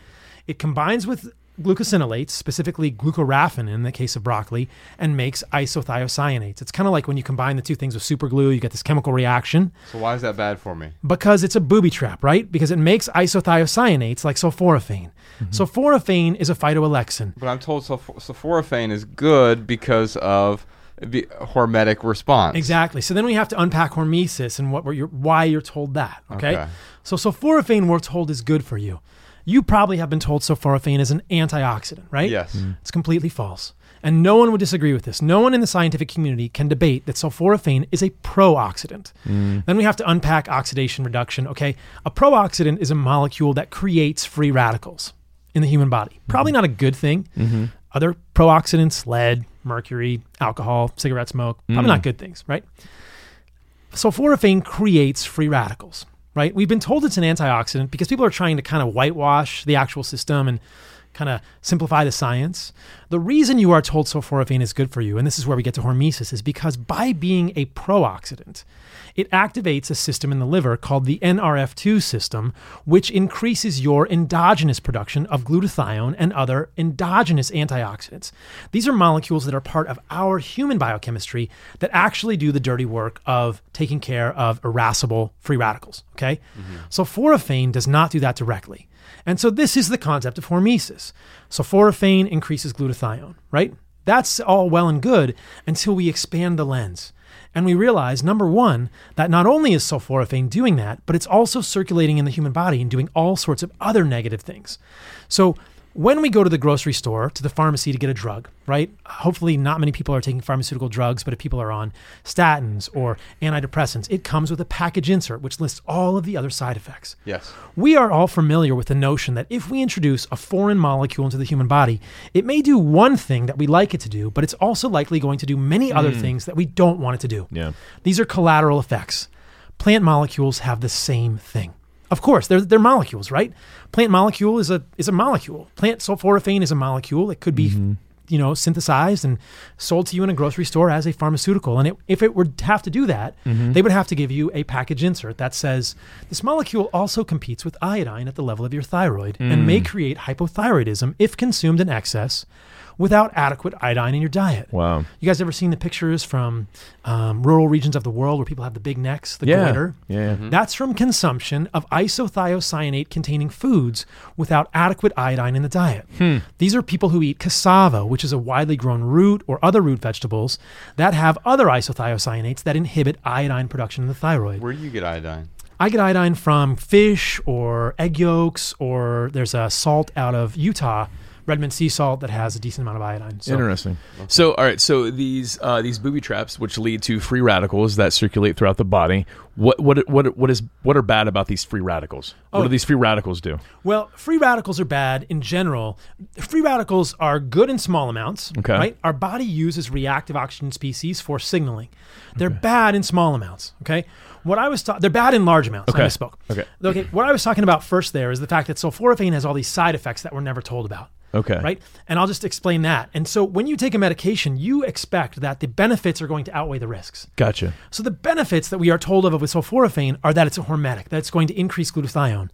It combines with glucosinolates, specifically glucoraphanin in the case of broccoli, and makes isothiocyanates. It's kind of like when you combine the two things with super glue, you get this chemical reaction So why is that bad for me? because it's a booby trap, right? Because it makes isothiocyanates like sulforaphane. Mm-hmm. Sulforaphane is a phytoalexin. But I'm told sulf- sulforaphane is good because of the hormetic response. Exactly. So then we have to unpack hormesis and what you're, why you're told that. Okay? Okay. So sulforaphane we're told is good for you. You probably have been told sulforaphane is an antioxidant, right? Yes. Mm-hmm. It's completely false. And no one would disagree with this. No one in the scientific community can debate that sulforaphane is a pro-oxidant. Mm. Then we have to unpack oxidation reduction. Okay, a pro-oxidant is a molecule that creates free radicals in the human body. Probably mm-hmm. not a good thing. Mm-hmm. Other pro-oxidants, lead, mercury, alcohol, cigarette smoke, probably not mm. good things, right? sulforaphane creates free radicals, right? We've been told it's an antioxidant because people are trying to kind of whitewash the actual system and kind of simplify the science. The reason you are told sulforaphane is good for you, and this is where we get to hormesis, is because by being a pro-oxidant, it activates a system in the liver called the NRF2 system, which increases your endogenous production of glutathione and other endogenous antioxidants. These are molecules that are part of our human biochemistry that actually do the dirty work of taking care of irascible free radicals. Okay? Mm-hmm. Sulforaphane does not do that directly. And so this is the concept of hormesis. Sulforaphane increases glutathione, right? That's all well and good until we expand the lens. And we realize, number one, that not only is sulforaphane doing that, but it's also circulating in the human body and doing all sorts of other negative things. So when we go to the grocery store, to the pharmacy to get a drug, right? Hopefully, not many people are taking pharmaceutical drugs, but if people are on statins or antidepressants, it comes with a package insert which lists all of the other side effects. Yes. We are all familiar with the notion that if we introduce a foreign molecule into the human body, it may do one thing that we like it to do, but it's also likely going to do many other hmm. things that we don't want it to do. Yeah. These are collateral effects. Plant molecules have the same thing. Of course, they're, they're molecules, right? Plant molecule is a is a molecule. Plant sulforaphane is a molecule. It could be, mm-hmm. you know, synthesized and sold to you in a grocery store as a pharmaceutical. And it, if it would have to do that, mm-hmm. they would have to give you a package insert that says this molecule also competes with iodine at the level of your thyroid and may mm. create hypothyroidism if consumed in excess without adequate iodine in your diet. Wow. You guys ever seen the pictures from um, rural regions of the world where people have the big necks, the Yeah. goiter? Yeah. That's from consumption of isothiocyanate containing foods without adequate iodine in the diet. These are people who eat cassava, which is a widely grown root, or other root vegetables that have other isothiocyanates that inhibit iodine production in the thyroid. Where do you get iodine? I get iodine from fish or egg yolks, or there's a salt out of Utah, Redmond sea salt, that has a decent amount of iodine. So Interesting. So, all right. So these uh, these booby traps, which lead to free radicals that circulate throughout the body, what what what what is what are bad about these free radicals? What Oh. do these free radicals do? Well, free radicals are bad in general. Free radicals are good in small amounts. Okay. Right? Our body uses reactive oxygen species for signaling. They're bad in small amounts. Okay. What I was ta- they're bad in large amounts. Okay. I misspoke. Okay. Okay. What I was talking about first there is the fact that sulforaphane has all these side effects that we're never told about. Okay. Right. And I'll just explain that. And so when you take a medication, you expect that the benefits are going to outweigh the risks. Gotcha. So the benefits that we are told of with sulforaphane are that it's a hormetic, that it's going to increase glutathione.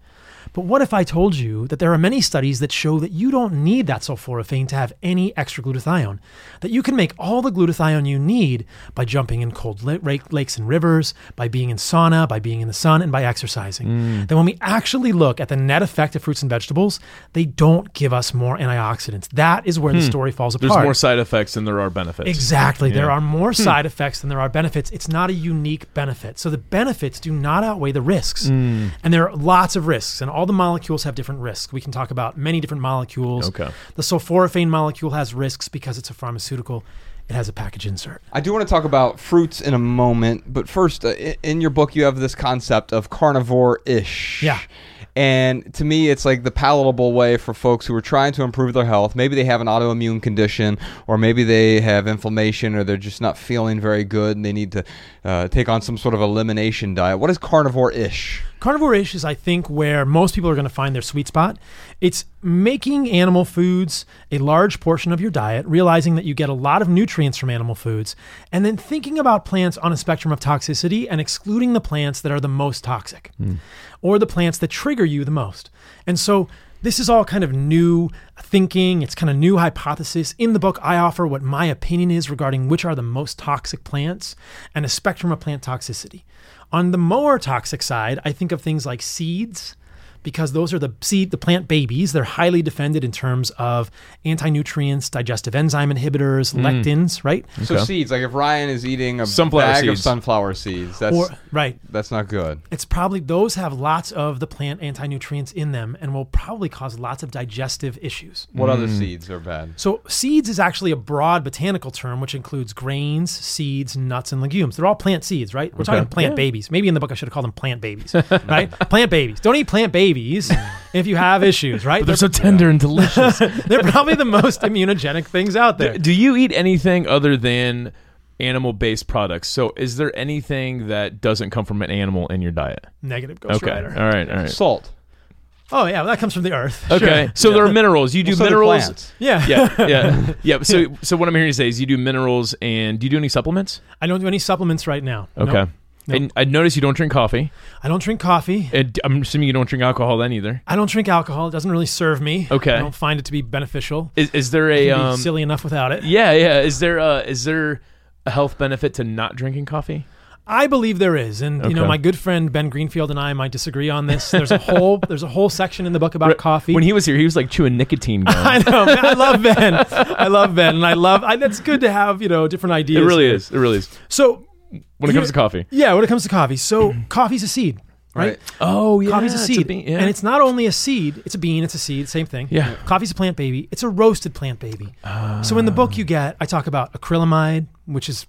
But what if I told you that there are many studies that show that you don't need that sulforaphane to have any extra glutathione? That you can make all the glutathione you need by jumping in cold lakes and rivers, by being in sauna, by being in the sun, and by exercising. Mm. Then when we actually look at the net effect of fruits and vegetables, they don't give us more antioxidants. That is where the hmm. story falls apart. There's more side effects than there are benefits. Exactly. There are more hmm. side effects than there are benefits. It's not a unique benefit. So the benefits do not outweigh the risks. Mm. And there are lots of risks, and all the molecules have different risks. We can talk about many different molecules. Okay. The sulforaphane molecule has risks because it's a pharmaceutical. It has a package insert. I do want to talk about fruits in a moment, but first, uh, i- in your book, you have this concept of carnivore-ish. Yeah. And to me, it's like the palatable way for folks who are trying to improve their health. Maybe they have an autoimmune condition, or maybe they have inflammation, or they're just not feeling very good, and they need to uh, take on some sort of elimination diet. What is carnivore-ish? Carnivore-ish is, I think, where most people are going to find their sweet spot. It's making animal foods a large portion of your diet, realizing that you get a lot of nutrients from animal foods, and then thinking about plants on a spectrum of toxicity and excluding the plants that are the most toxic hmm. or the plants that trigger you the most. And so this is all kind of new thinking. It's kind of new hypothesis. In the book, I offer what my opinion is regarding which are the most toxic plants and a spectrum of plant toxicity. On the more toxic side, I think of things like seeds because those are the seed the plant babies they're highly defended in terms of anti-nutrients digestive enzyme inhibitors lectins right So seeds, like if Ryan is eating a Sunflower bag of sunflower seeds, that's or right that's not good. it's probably those have lots of the plant anti-nutrients in them and will probably cause lots of digestive issues What other Mm. seeds are bad? So, seeds is actually a broad botanical term which includes grains, seeds, nuts, and legumes. They're all plant seeds, right? We're talking plant Yeah. babies. Maybe in the book I should have called them plant babies, <laughs> right? plant babies. Don't eat plant babies if you have issues, right? They're so <laughs> tender and delicious. <laughs> They're probably the most immunogenic things out there. Do you eat anything other than animal-based products? So, is there anything that doesn't come from an animal in your diet? Negative Ghost Okay. Rider. All right. All right. Salt. Oh yeah, well, that comes from the earth. Okay. Sure. So there are minerals. You do Well, so minerals. plants. Yeah. yeah, yeah, <laughs> yeah. So, so what I'm hearing you say is you do minerals, and do you do any supplements? I don't do any supplements right now. Okay. Nope. And I notice you don't drink coffee. I don't drink coffee. And I'm assuming you don't drink alcohol then either. I don't drink alcohol. It doesn't really serve me. Okay. I don't find it to be beneficial. Is, is there a um? silly enough without it. Yeah, yeah. Is there uh? Is there a health benefit to not drinking coffee? I believe there is, and you know, my good friend Ben Greenfield and I might disagree on this. There's a whole <laughs> there's a whole section in the book about coffee. When he was here, he was like chewing nicotine gum. <laughs> I know, man, I love Ben. I love Ben, and I love. I, that's good to have you know different ideas. it really is. It really is. So When it comes to coffee. yeah, when it comes to coffee, so <clears throat> coffee's a seed, right? Right. Oh yeah. Coffee's a seed, bean, yeah. and it's not only a seed; it's a bean, it's a seed, same thing. Yeah. coffee's a plant baby. It's a roasted plant baby. so in the book, you get I talk about acrylamide, which is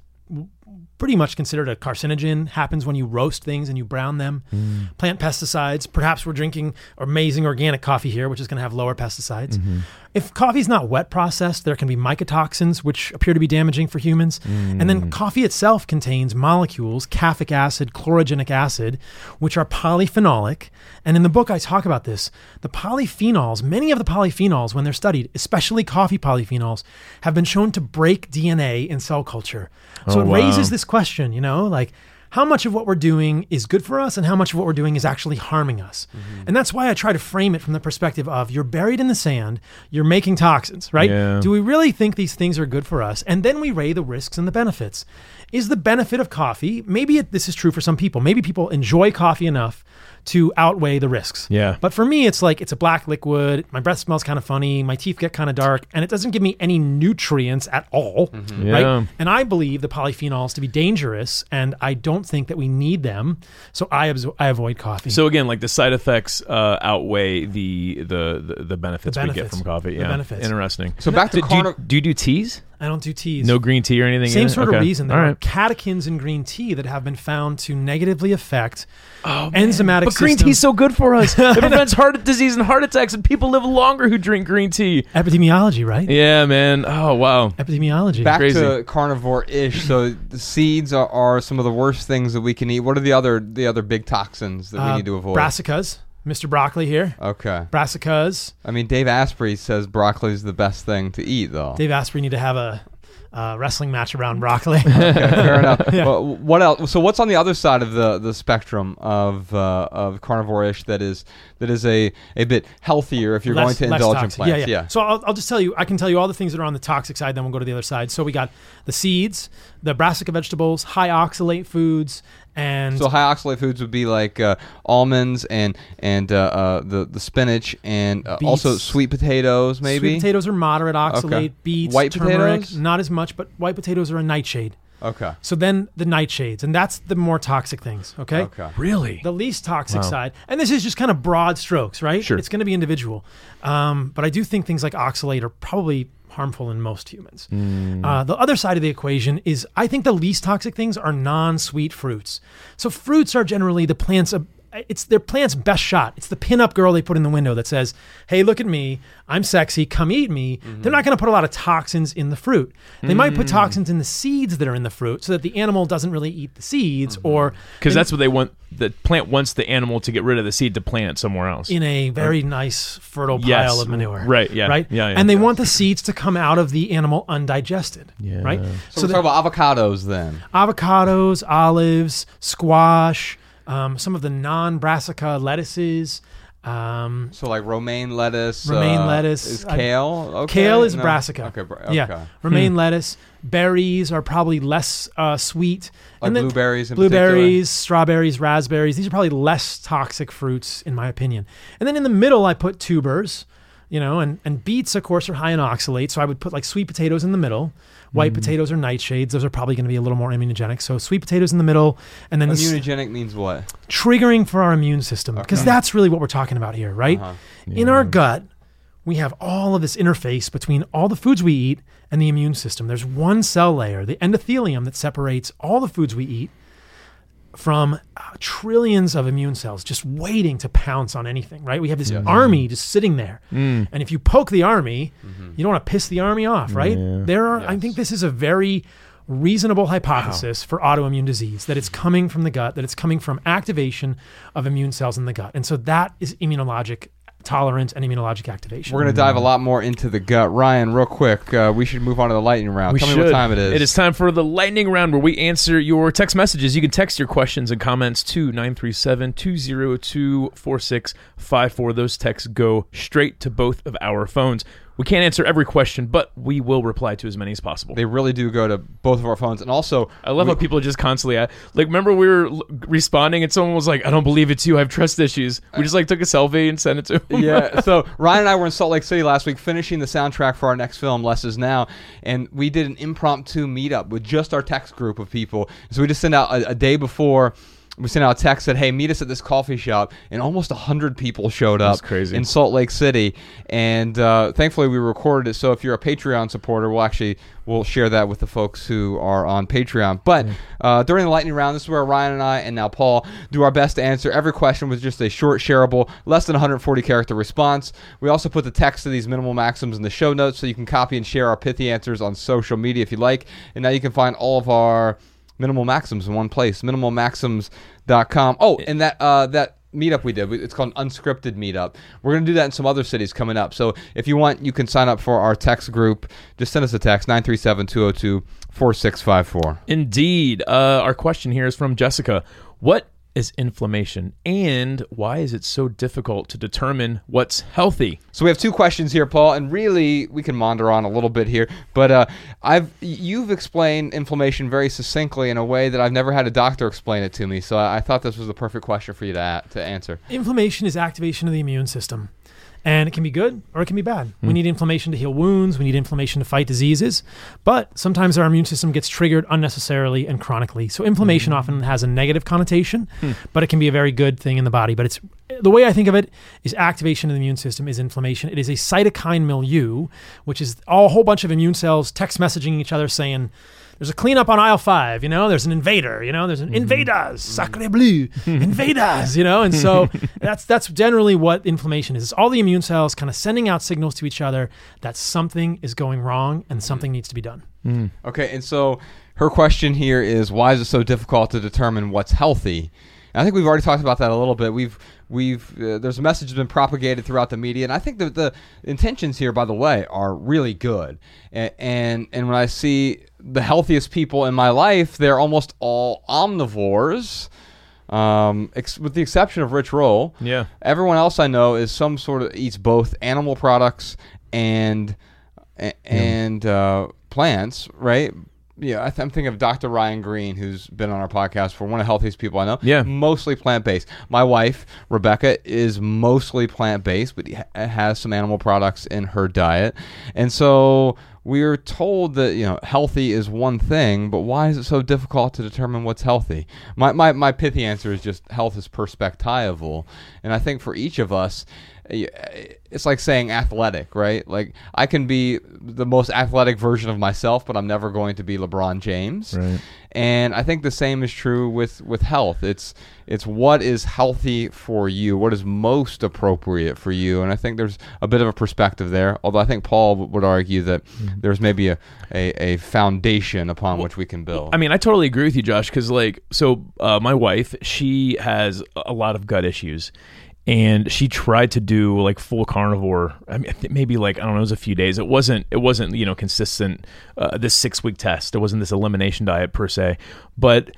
pretty much considered a carcinogen. Happens when you roast things and you brown them. Mm. Plant pesticides. Perhaps we're drinking amazing organic coffee here, which is going to have lower pesticides. Mm-hmm. If coffee's not wet processed, there can be mycotoxins, which appear to be damaging for humans. And then mm. coffee itself contains molecules, caffeic acid, chlorogenic acid, which are polyphenolic. And in the book, I talk about this. The polyphenols, many of the polyphenols, when they're studied, especially coffee polyphenols, have been shown to break DNA in cell culture. So Oh, it wow. raises this question, you know, like how much of what we're doing is good for us and how much of what we're doing is actually harming us. Mm-hmm. And that's why I try to frame it from the perspective of you're buried in the sand, you're making toxins, right? Yeah. Do we really think these things are good for us? And then we weigh the risks and the benefits. Is the benefit of coffee, maybe it, this is true for some people, maybe people enjoy coffee enough to outweigh the risks. Yeah. But for me, it's like it's a black liquid. My breath smells kind of funny. My teeth get kind of dark, and it doesn't give me any nutrients at all, Mm-hmm. Yeah. right? And I believe the polyphenols to be dangerous, and I don't think that we need them. So I abso- I avoid coffee. So again, like the side effects uh, outweigh the, the the the benefits, The we get from coffee. The Yeah, benefits. Interesting. So back to do, do, you, do you do teas? I don't do teas. No green tea or anything. Same sort Okay. of reason. There All are right. catechins in green tea that have been found to negatively affect enzymatic. Oh, But green systems. tea's so good for us. <laughs> It prevents heart disease and heart attacks, and people live longer who drink green tea. epidemiology, right? Yeah, man. Oh wow. Epidemiology. Back Crazy. to carnivore-ish. So the seeds are, are some of the worst things that we can eat. What are the other the other big toxins that we Uh, need to avoid? Brassicas. Mr. Broccoli here. okay. Brassicas. I mean, Dave Asprey says broccoli is the best thing to eat, though. Dave Asprey need to have a uh, wrestling match around <laughs> broccoli. Fair enough. <laughs> Well, what else? So what's on the other side of the, the spectrum of uh, of carnivore-ish that is that is a, a bit healthier if you're Less- going to indulge in plants? Yeah, yeah. So I'll, I'll just tell you, I can tell you all the things that are on the toxic side, then we'll go to the other side. So we got the seeds, the brassica vegetables, high oxalate foods, and So high oxalate foods would be like uh, almonds and and uh, uh, the the spinach and uh, also sweet potatoes maybe. sweet potatoes are moderate oxalate, Okay. beets, White turmeric, potatoes? not as much, but white potatoes are a nightshade. Okay. So then the nightshades, and that's the more toxic things, okay? Okay. Really? the least toxic Wow. side. And this is just kind of broad strokes, right? Sure. It's going to be individual. Um, but I do think things like oxalate are probably harmful in most humans. Mm. Uh, the other side of the equation is I think the least toxic things are non-sweet fruits. So fruits are generally the plants. It's their plant's best shot. It's the pin-up girl they put in the window that says, "Hey, look at me. I'm sexy. Come eat me." Mm-hmm. They're not going to put a lot of toxins in the fruit. They might Mm. put toxins in the seeds that are in the fruit, so that the animal doesn't really eat the seeds, Mm-hmm. or Because that's what they want. The plant wants the animal to get rid of the seed to plant somewhere else. in a very nice fertile Yes. pile of manure. Right, yeah, Right. yeah, yeah. and they want the seeds to come out of the animal undigested. Yeah. Right. So, we're the talking about avocados then. avocados, olives, squash, um, some of the non-brassica lettuces. Um, So like romaine lettuce. Romaine uh, lettuce. Is kale? Okay. Kale is No. brassica. Okay. bra- okay. Yeah, romaine lettuce. Berries are probably less uh, sweet. Like And then blueberries in blueberries, strawberries, raspberries. These are probably less toxic fruits, in my opinion. And then in the middle, I put tubers. You know, and, and beets, of course, are high in oxalate. So I would put like sweet potatoes in the middle. White potatoes are nightshades. Those are probably going to be a little more immunogenic. So sweet potatoes in the middle, and then s- Immunogenic means what? triggering for our immune system because Okay. that's really what we're talking about here, right? Uh-huh. In our gut, we have all of this interface between all the foods we eat and the immune system. There's one cell layer, the endothelium, that separates all the foods we eat from uh, trillions of immune cells just waiting to pounce on anything, right? We have this Yeah. army just sitting there. Mm. And if you poke the army, you don't want to piss the army off, right? Yeah. There are I think this is a very reasonable hypothesis for autoimmune disease that it's coming from the gut, that it's coming from activation of immune cells in the gut. And so that is immunologic tolerance and immunologic activation. We're going to dive a lot more into the gut. Ryan, real quick, uh, we should move on to the lightning round. We Tell should. me what time it is. It is time for the lightning round where we answer your text messages. You can text your questions and comments to 937 202 4654. Those texts go straight to both of our phones. We can't answer every question, but we will reply to as many as possible. They really do go to both of our phones. And also, I love we- how people are just constantly at, like. Remember, we were l- responding, and someone was like, "I don't believe it's you. I have trust issues." We just like took a selfie and sent it to him. yeah. <laughs> So Ryan and I were in Salt Lake City last week, finishing the soundtrack for our next film, Less Is Now, and we did an impromptu meetup with just our text group of people. So we just sent out a, a day before. We sent out a text said, "Hey, meet us at this coffee shop," and almost hundred people showed up. Crazy. in Salt Lake City, and uh, thankfully we recorded it. So if you're a Patreon supporter, we'll actually we'll share that with the folks who are on Patreon. But uh, during the lightning round, this is where Ryan and I and now Paul do our best to answer every question with just a short, shareable, less than 140 character response. We also put the text of these minimal maxims in the show notes, so you can copy and share our pithy answers on social media if you like. And now you can find all of our minimal maxims in one place. Minimalmaxims.com oh and that uh that meetup we did it's called an unscripted meetup. We're going to do that in some other cities coming up. So if you want you can sign up for our text group. Just send us a text 937-202-4654 Indeed. Uh, our question here is from Jessica. What is inflammation, and why is it so difficult to determine what's healthy? so we have two questions here paul and really we can maunder on a little bit here but uh, i've you've explained inflammation very succinctly in a way that i've never had a doctor explain it to me so i, I thought this was the perfect question for you to, to answer Inflammation is activation of the immune system. And it can be good or it can be bad. We hmm. need inflammation to heal wounds. We need inflammation to fight diseases. But sometimes our immune system gets triggered unnecessarily and chronically. So inflammation hmm. often has a negative connotation, hmm. but it can be a very good thing in the body. But it's the way I think of it is activation of the immune system is inflammation. It is a cytokine milieu, which is all, a whole bunch of immune cells text messaging each other saying, there's a cleanup on aisle five, you know, there's an invader, you know, there's an mm-hmm. invaders, mm-hmm. sacre bleu, <laughs> invaders, you know, and so <laughs> that's that's generally what inflammation is. It's all the immune cells kind of sending out signals to each other that something is going wrong and something needs to be done. Mm. Okay, and so her question here is why is it so difficult to determine what's healthy? And I think we've already talked about that a little bit. We've we've uh, there's a message that's been propagated throughout the media, and I think that the intentions here, by the way, are really good. And and, and when I see the healthiest people in my life, they're almost all omnivores. Um, ex- with the exception of Rich Roll, Yeah. Everyone else I know is some sort of eats both animal products and and uh, plants, right? Yeah, I th- I'm thinking of Dr. Ryan Green, who's been on our podcast for one of the healthiest people I know. Yeah. mostly plant based. My wife Rebecca is mostly plant based, but ha- has some animal products in her diet, and so we're told that you know healthy is one thing, but why is it so difficult to determine what's healthy? My my, my pithy answer is just health is perspectival, and I think for each of us, it's like saying athletic, right? Like I can be the most athletic version of myself, but I'm never going to be LeBron James. Right. And I think the same is true with with health. It's it's what is healthy for you, what is most appropriate for you, and I think there's a bit of a perspective there. Although I think Paul would argue that Mm-hmm. there's maybe a, a, a foundation upon which we can build. I mean, I totally agree with you, Josh, because like, so uh, my wife, she has a lot of gut issues, and she tried to do like full carnivore. I mean, maybe like I don't know, it was a few days. It wasn't, it wasn't you know consistent. Uh, this six week test, it wasn't this elimination diet per se, but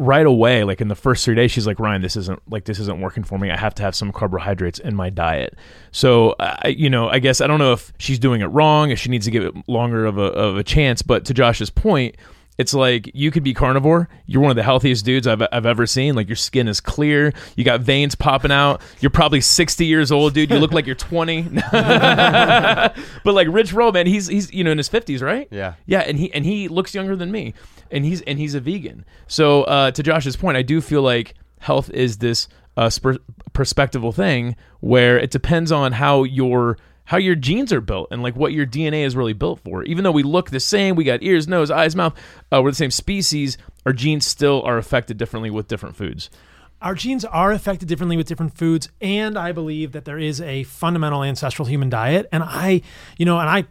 right away like in the first three days she's like ryan this isn't like this isn't working for me i have to have some carbohydrates in my diet so i you know i guess i don't know if she's doing it wrong if she needs to give it longer of a, of a chance but to josh's point it's like you could be carnivore. You're one of the healthiest dudes I've, I've ever seen. Like your skin is clear. You got veins popping out. You're probably 60 years old, dude. You look like you're 20. <laughs> but like Rich Roll, man, he's he's you know in his 50s, right? Yeah. Yeah, and he and he looks younger than me, and he's and he's a vegan. So uh, to Josh's point, I do feel like health is this uh, sper- perspectival thing where it depends on how your how your genes are built and like what your DNA is really built for. Even though we look the same, we got ears, nose, eyes, mouth, uh, we're the same species. Our genes still are affected differently with different foods. Our genes are affected differently with different foods, and I believe that there is a fundamental ancestral human diet. And I, you know, and I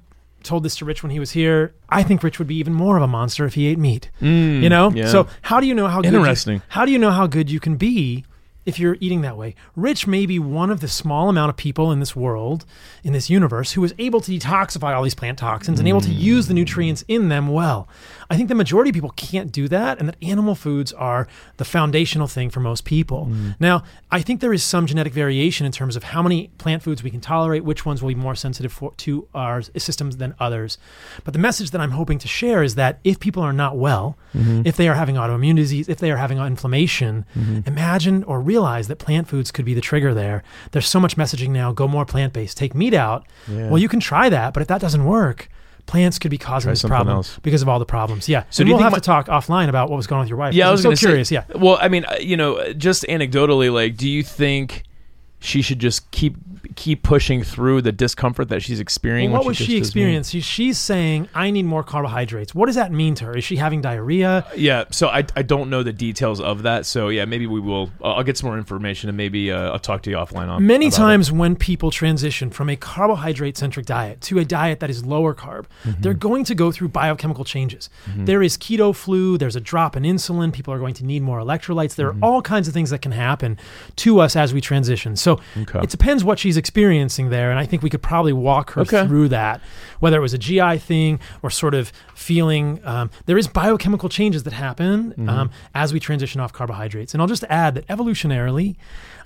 told this to Rich when he was here. I think Rich would be even more of a monster if he ate meat. you know, yeah. so how do you know how good you- Interesting. how do you know how good you can be if you're eating that way? Rich may be one of the small amount of people in this world, in this universe, who is able to detoxify all these plant toxins and able to use the nutrients in them well. I think the majority of people can't do that, and that animal foods are the foundational thing for most people. Mm. Now, I think there is some genetic variation in terms of how many plant foods we can tolerate, which ones will be more sensitive for, to our systems than others. But the message that I'm hoping to share is that if people are not well, mm-hmm. if they are having autoimmune disease, if they are having inflammation, mm-hmm. imagine or realize that plant foods could be the trigger there. There's so much messaging now go more plant based, take meat out. Well, you can try that, but if that doesn't work, plants could be causing Try this problem else. because of all the problems. Yeah. So do and you we'll think have to talk offline about what was going on with your wife. Yeah, I was so say- curious. yeah. Well, I mean, uh, you know, just anecdotally, like, do you think she should just keep keep pushing through the discomfort that she's experiencing? Well, what was just she experiencing? She's saying, I need more carbohydrates. What does that mean to her? Is she having diarrhea? Yeah, so I, I don't know the details of that. So yeah, maybe we will. I'll I'll get some more information and maybe uh, I'll talk to you offline on. Many times when people transition from a carbohydrate centric diet to a diet that is lower carb, Mm-hmm. they're going to go through biochemical changes. There is keto flu, there's a drop in insulin, people are going to need more electrolytes. There Mm-hmm. are all kinds of things that can happen to us as we transition. So Okay. it depends what she's experiencing there. And I think we could probably walk her Okay. through that, whether it was a GI thing or sort of feeling. Um, there is biochemical changes that happen Mm-hmm. um, as we transition off carbohydrates. And I'll just add that evolutionarily,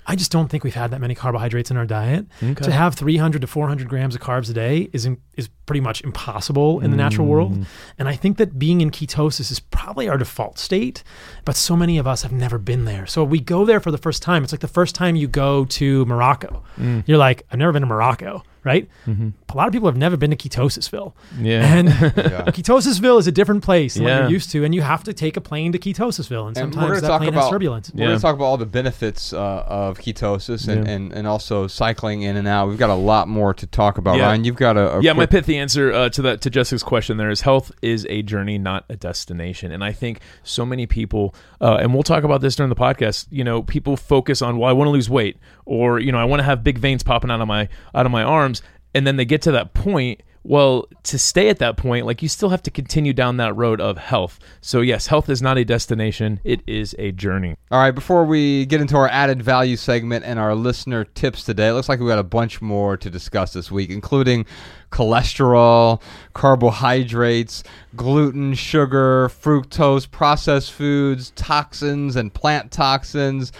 I just don't think we've had that many carbohydrates in our diet. Okay. To have 300 to 400 grams of carbs a day is in, is pretty much impossible in the natural Mm. world. And I think that being in ketosis is probably our default state, but so many of us have never been there. So we go there for the first time. It's like the first time you go to Morocco. Mm. You're like, I've never been to Morocco, right? Mm-hmm. A lot of people have never been to Ketosisville. Yeah. <laughs> And Yeah. Ketosisville is a different place than what you're used to, and you have to take a plane to Ketosisville, and And we're sometimes gonna that talk plane about- has turbulence. We're Yeah. going to talk about all the benefits uh, of ketosis and, Yeah. and, and also cycling in and out. We've got a lot more to talk about. Yeah. Ryan, you've got a, a yeah, my quick- pithy answer uh, to that to Jessica's question there is health is a journey, not a destination. And I think so many people, uh, and we'll talk about this during the podcast. You know, people focus on, well, I want to lose weight, or you know, I want to have big veins popping out of my out of my arms, and then they get to that point Well, to stay at that point, like you still have to continue down that road of health. So, yes, health is not a destination, it is a journey. All right, before we get into our added value segment and our listener tips today, it looks like we got a bunch more to discuss this week, including cholesterol, carbohydrates, gluten, sugar, fructose, processed foods, toxins, and plant toxins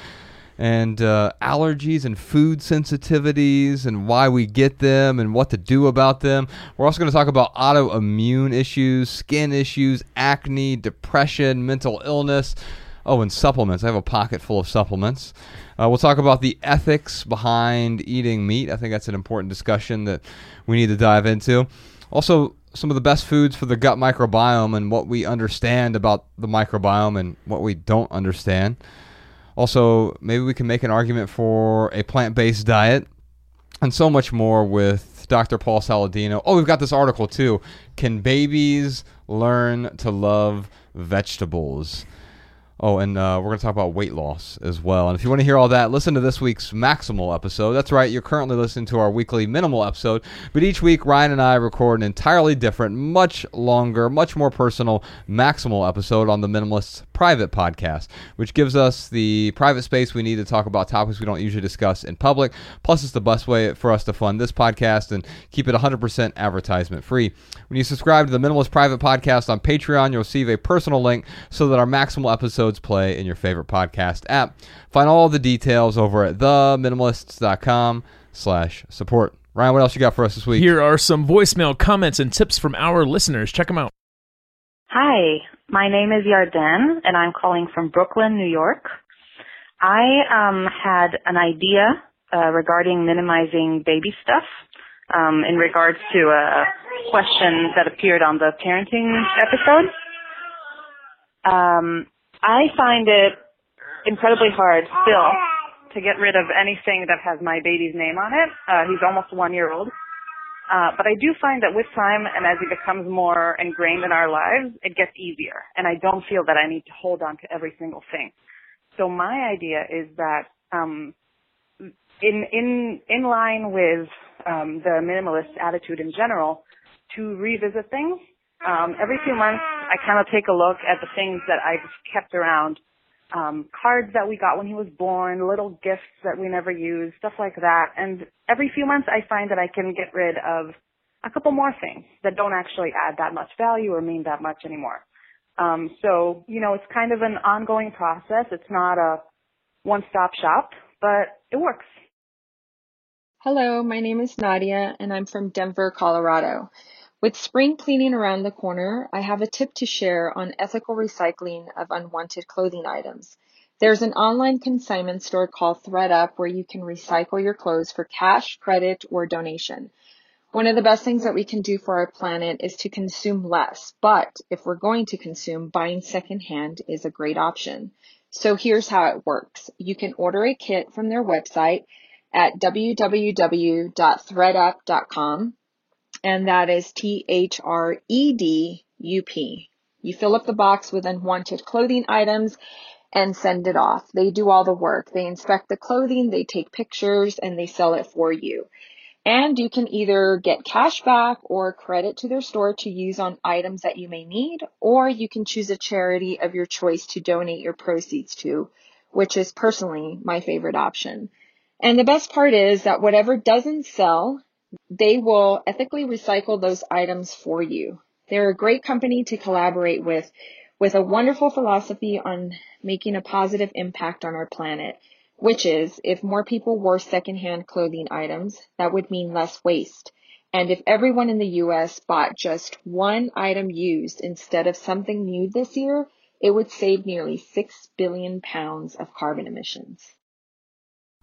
and uh, allergies and food sensitivities and why we get them and what to do about them. We're also going to talk about autoimmune issues, skin issues, acne, depression, mental illness. Oh, and supplements. I have a pocket full of supplements. Uh, we'll talk about the ethics behind eating meat. I think that's an important discussion that we need to dive into. Also, some of the best foods for the gut microbiome and what we understand about the microbiome and what we don't understand. Also, maybe we can make an argument for a plant based diet and so much more with Dr. Paul Saladino. Oh, we've got this article too. Can babies learn to love vegetables? Oh, and uh, we're going to talk about weight loss as well. And if you want to hear all that, listen to this week's Maximal episode. That's right, you're currently listening to our weekly Minimal episode. But each week, Ryan and I record an entirely different, much longer, much more personal Maximal episode on the Minimalist's private podcast, which gives us the private space we need to talk about topics we don't usually discuss in public. Plus, it's the best way for us to fund this podcast and keep it 100% advertisement free. When you subscribe to the Minimalist Private Podcast on Patreon, you'll receive a personal link so that our Maximal episodes play in your favorite podcast app. Find all the details over at theminimalists.com slash support. Ryan, what else you got for us this week? Here are some voicemail comments and tips from our listeners. Check them out. Hi, my name is Yarden, and I'm calling from Brooklyn, New York. I um, had an idea uh, regarding minimizing baby stuff um, in regards to a question that appeared on the parenting episode. Um, I find it incredibly hard still to get rid of anything that has my baby's name on it. Uh, he's almost one year old. Uh, but I do find that with time and as he becomes more ingrained in our lives, it gets easier. And I don't feel that I need to hold on to every single thing. So my idea is that, um, in, in, in line with, um, the minimalist attitude in general, to revisit things. Um, every few months, I kind of take a look at the things that I've kept around. Um, cards that we got when he was born, little gifts that we never used, stuff like that. And every few months I find that I can get rid of a couple more things that don't actually add that much value or mean that much anymore. Um, so, you know, it's kind of an ongoing process. It's not a one-stop shop, but it works. Hello, my name is Nadia and I'm from Denver, Colorado. With spring cleaning around the corner, I have a tip to share on ethical recycling of unwanted clothing items. There's an online consignment store called thredUP where you can recycle your clothes for cash, credit, or donation. One of the best things that we can do for our planet is to consume less, but if we're going to consume, buying secondhand is a great option. So here's how it works. You can order a kit from their website at www.thredup.com and that is T H R E D U P. You fill up the box with unwanted clothing items and send it off. They do all the work. They inspect the clothing, they take pictures, and they sell it for you. And you can either get cash back or credit to their store to use on items that you may need, or you can choose a charity of your choice to donate your proceeds to, which is personally my favorite option. And the best part is that whatever doesn't sell, they will ethically recycle those items for you. They're a great company to collaborate with, with a wonderful philosophy on making a positive impact on our planet, which is if more people wore secondhand clothing items, that would mean less waste. And if everyone in the US bought just one item used instead of something new this year, it would save nearly 6 billion pounds of carbon emissions.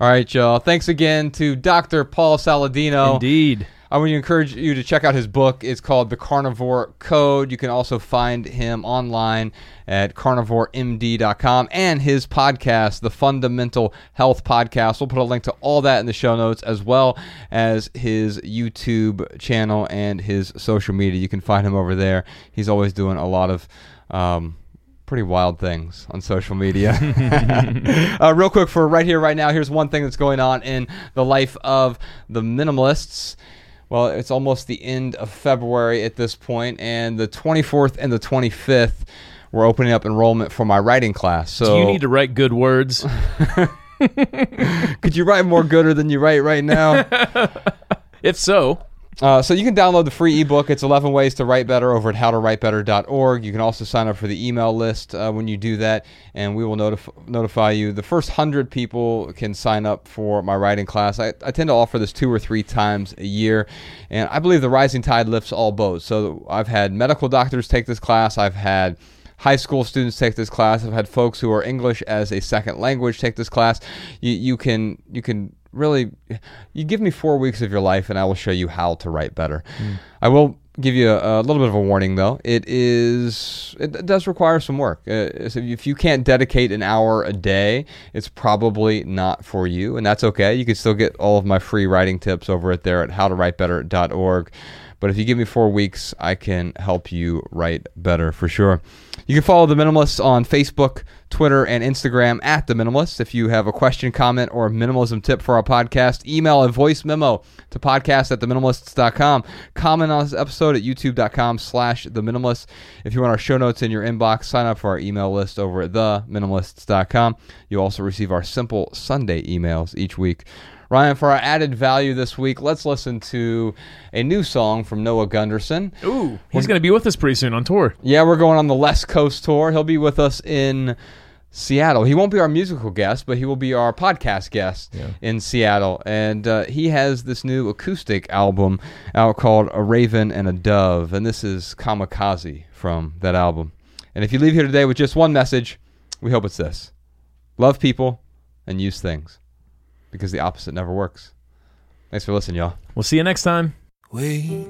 All right, y'all. Thanks again to Dr. Paul Saladino. Indeed. I want to encourage you to check out his book. It's called The Carnivore Code. You can also find him online at carnivoremd.com and his podcast, The Fundamental Health Podcast. We'll put a link to all that in the show notes as well as his YouTube channel and his social media. You can find him over there. He's always doing a lot of. Um, pretty wild things on social media. <laughs> <laughs> uh, real quick for right here, right now, here's one thing that's going on in the life of the minimalists. Well, it's almost the end of February at this point, and the 24th and the 25th, we're opening up enrollment for my writing class. So Do you need to write good words? <laughs> could you write more gooder than you write right now? if so, Uh, so you can download the free ebook. It's 11 ways to write better over at howtowritebetter.org. You can also sign up for the email list uh, when you do that, and we will notif- notify you. The first 100 people can sign up for my writing class. I, I tend to offer this two or three times a year, and I believe the rising tide lifts all boats. So I've had medical doctors take this class. I've had high school students take this class. I've had folks who are English as a second language take this class. You, you can you can really you give me four weeks of your life and I will show you how to write better. I will give you a, a little bit of a warning though. It is it does require some work. Uh, so if you can't dedicate an hour a day, it's probably not for you, and that's okay. You can still get all of my free writing tips over at there at howtowritebetter.org. But if you give me four weeks, I can help you write better for sure. You can follow The Minimalists on Facebook, Twitter, and Instagram at The Minimalists. If you have a question, comment, or minimalism tip for our podcast, email a voice memo to podcast at theminimalists.com. Comment on this episode at youtube.com slash The Minimalists. If you want our show notes in your inbox, sign up for our email list over at theminimalists.com. You'll also receive our simple Sunday emails each week. Ryan, for our added value this week, let's listen to a new song from Noah Gundersen. ooh, he's going to be with us pretty soon on tour. Yeah, we're going on the West Coast tour. He'll be with us in Seattle. He won't be our musical guest, but he will be our podcast guest in Seattle. And uh, he has this new acoustic album out called A Raven and a Dove. And this is Kamikaze from that album. And if you leave here today with just one message, we hope it's this love people and use things because the opposite never works. Thanks for listening, y'all. We'll see you next time. Wait.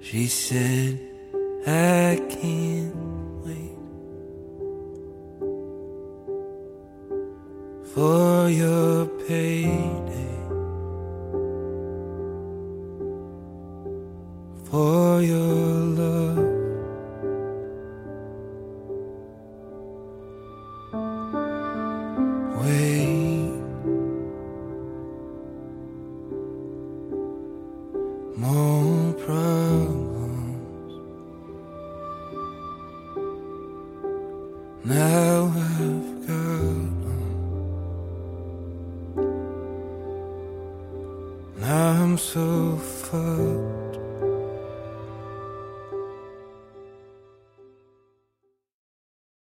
She said, I can't wait for your payday, for your love. Wait. more problems.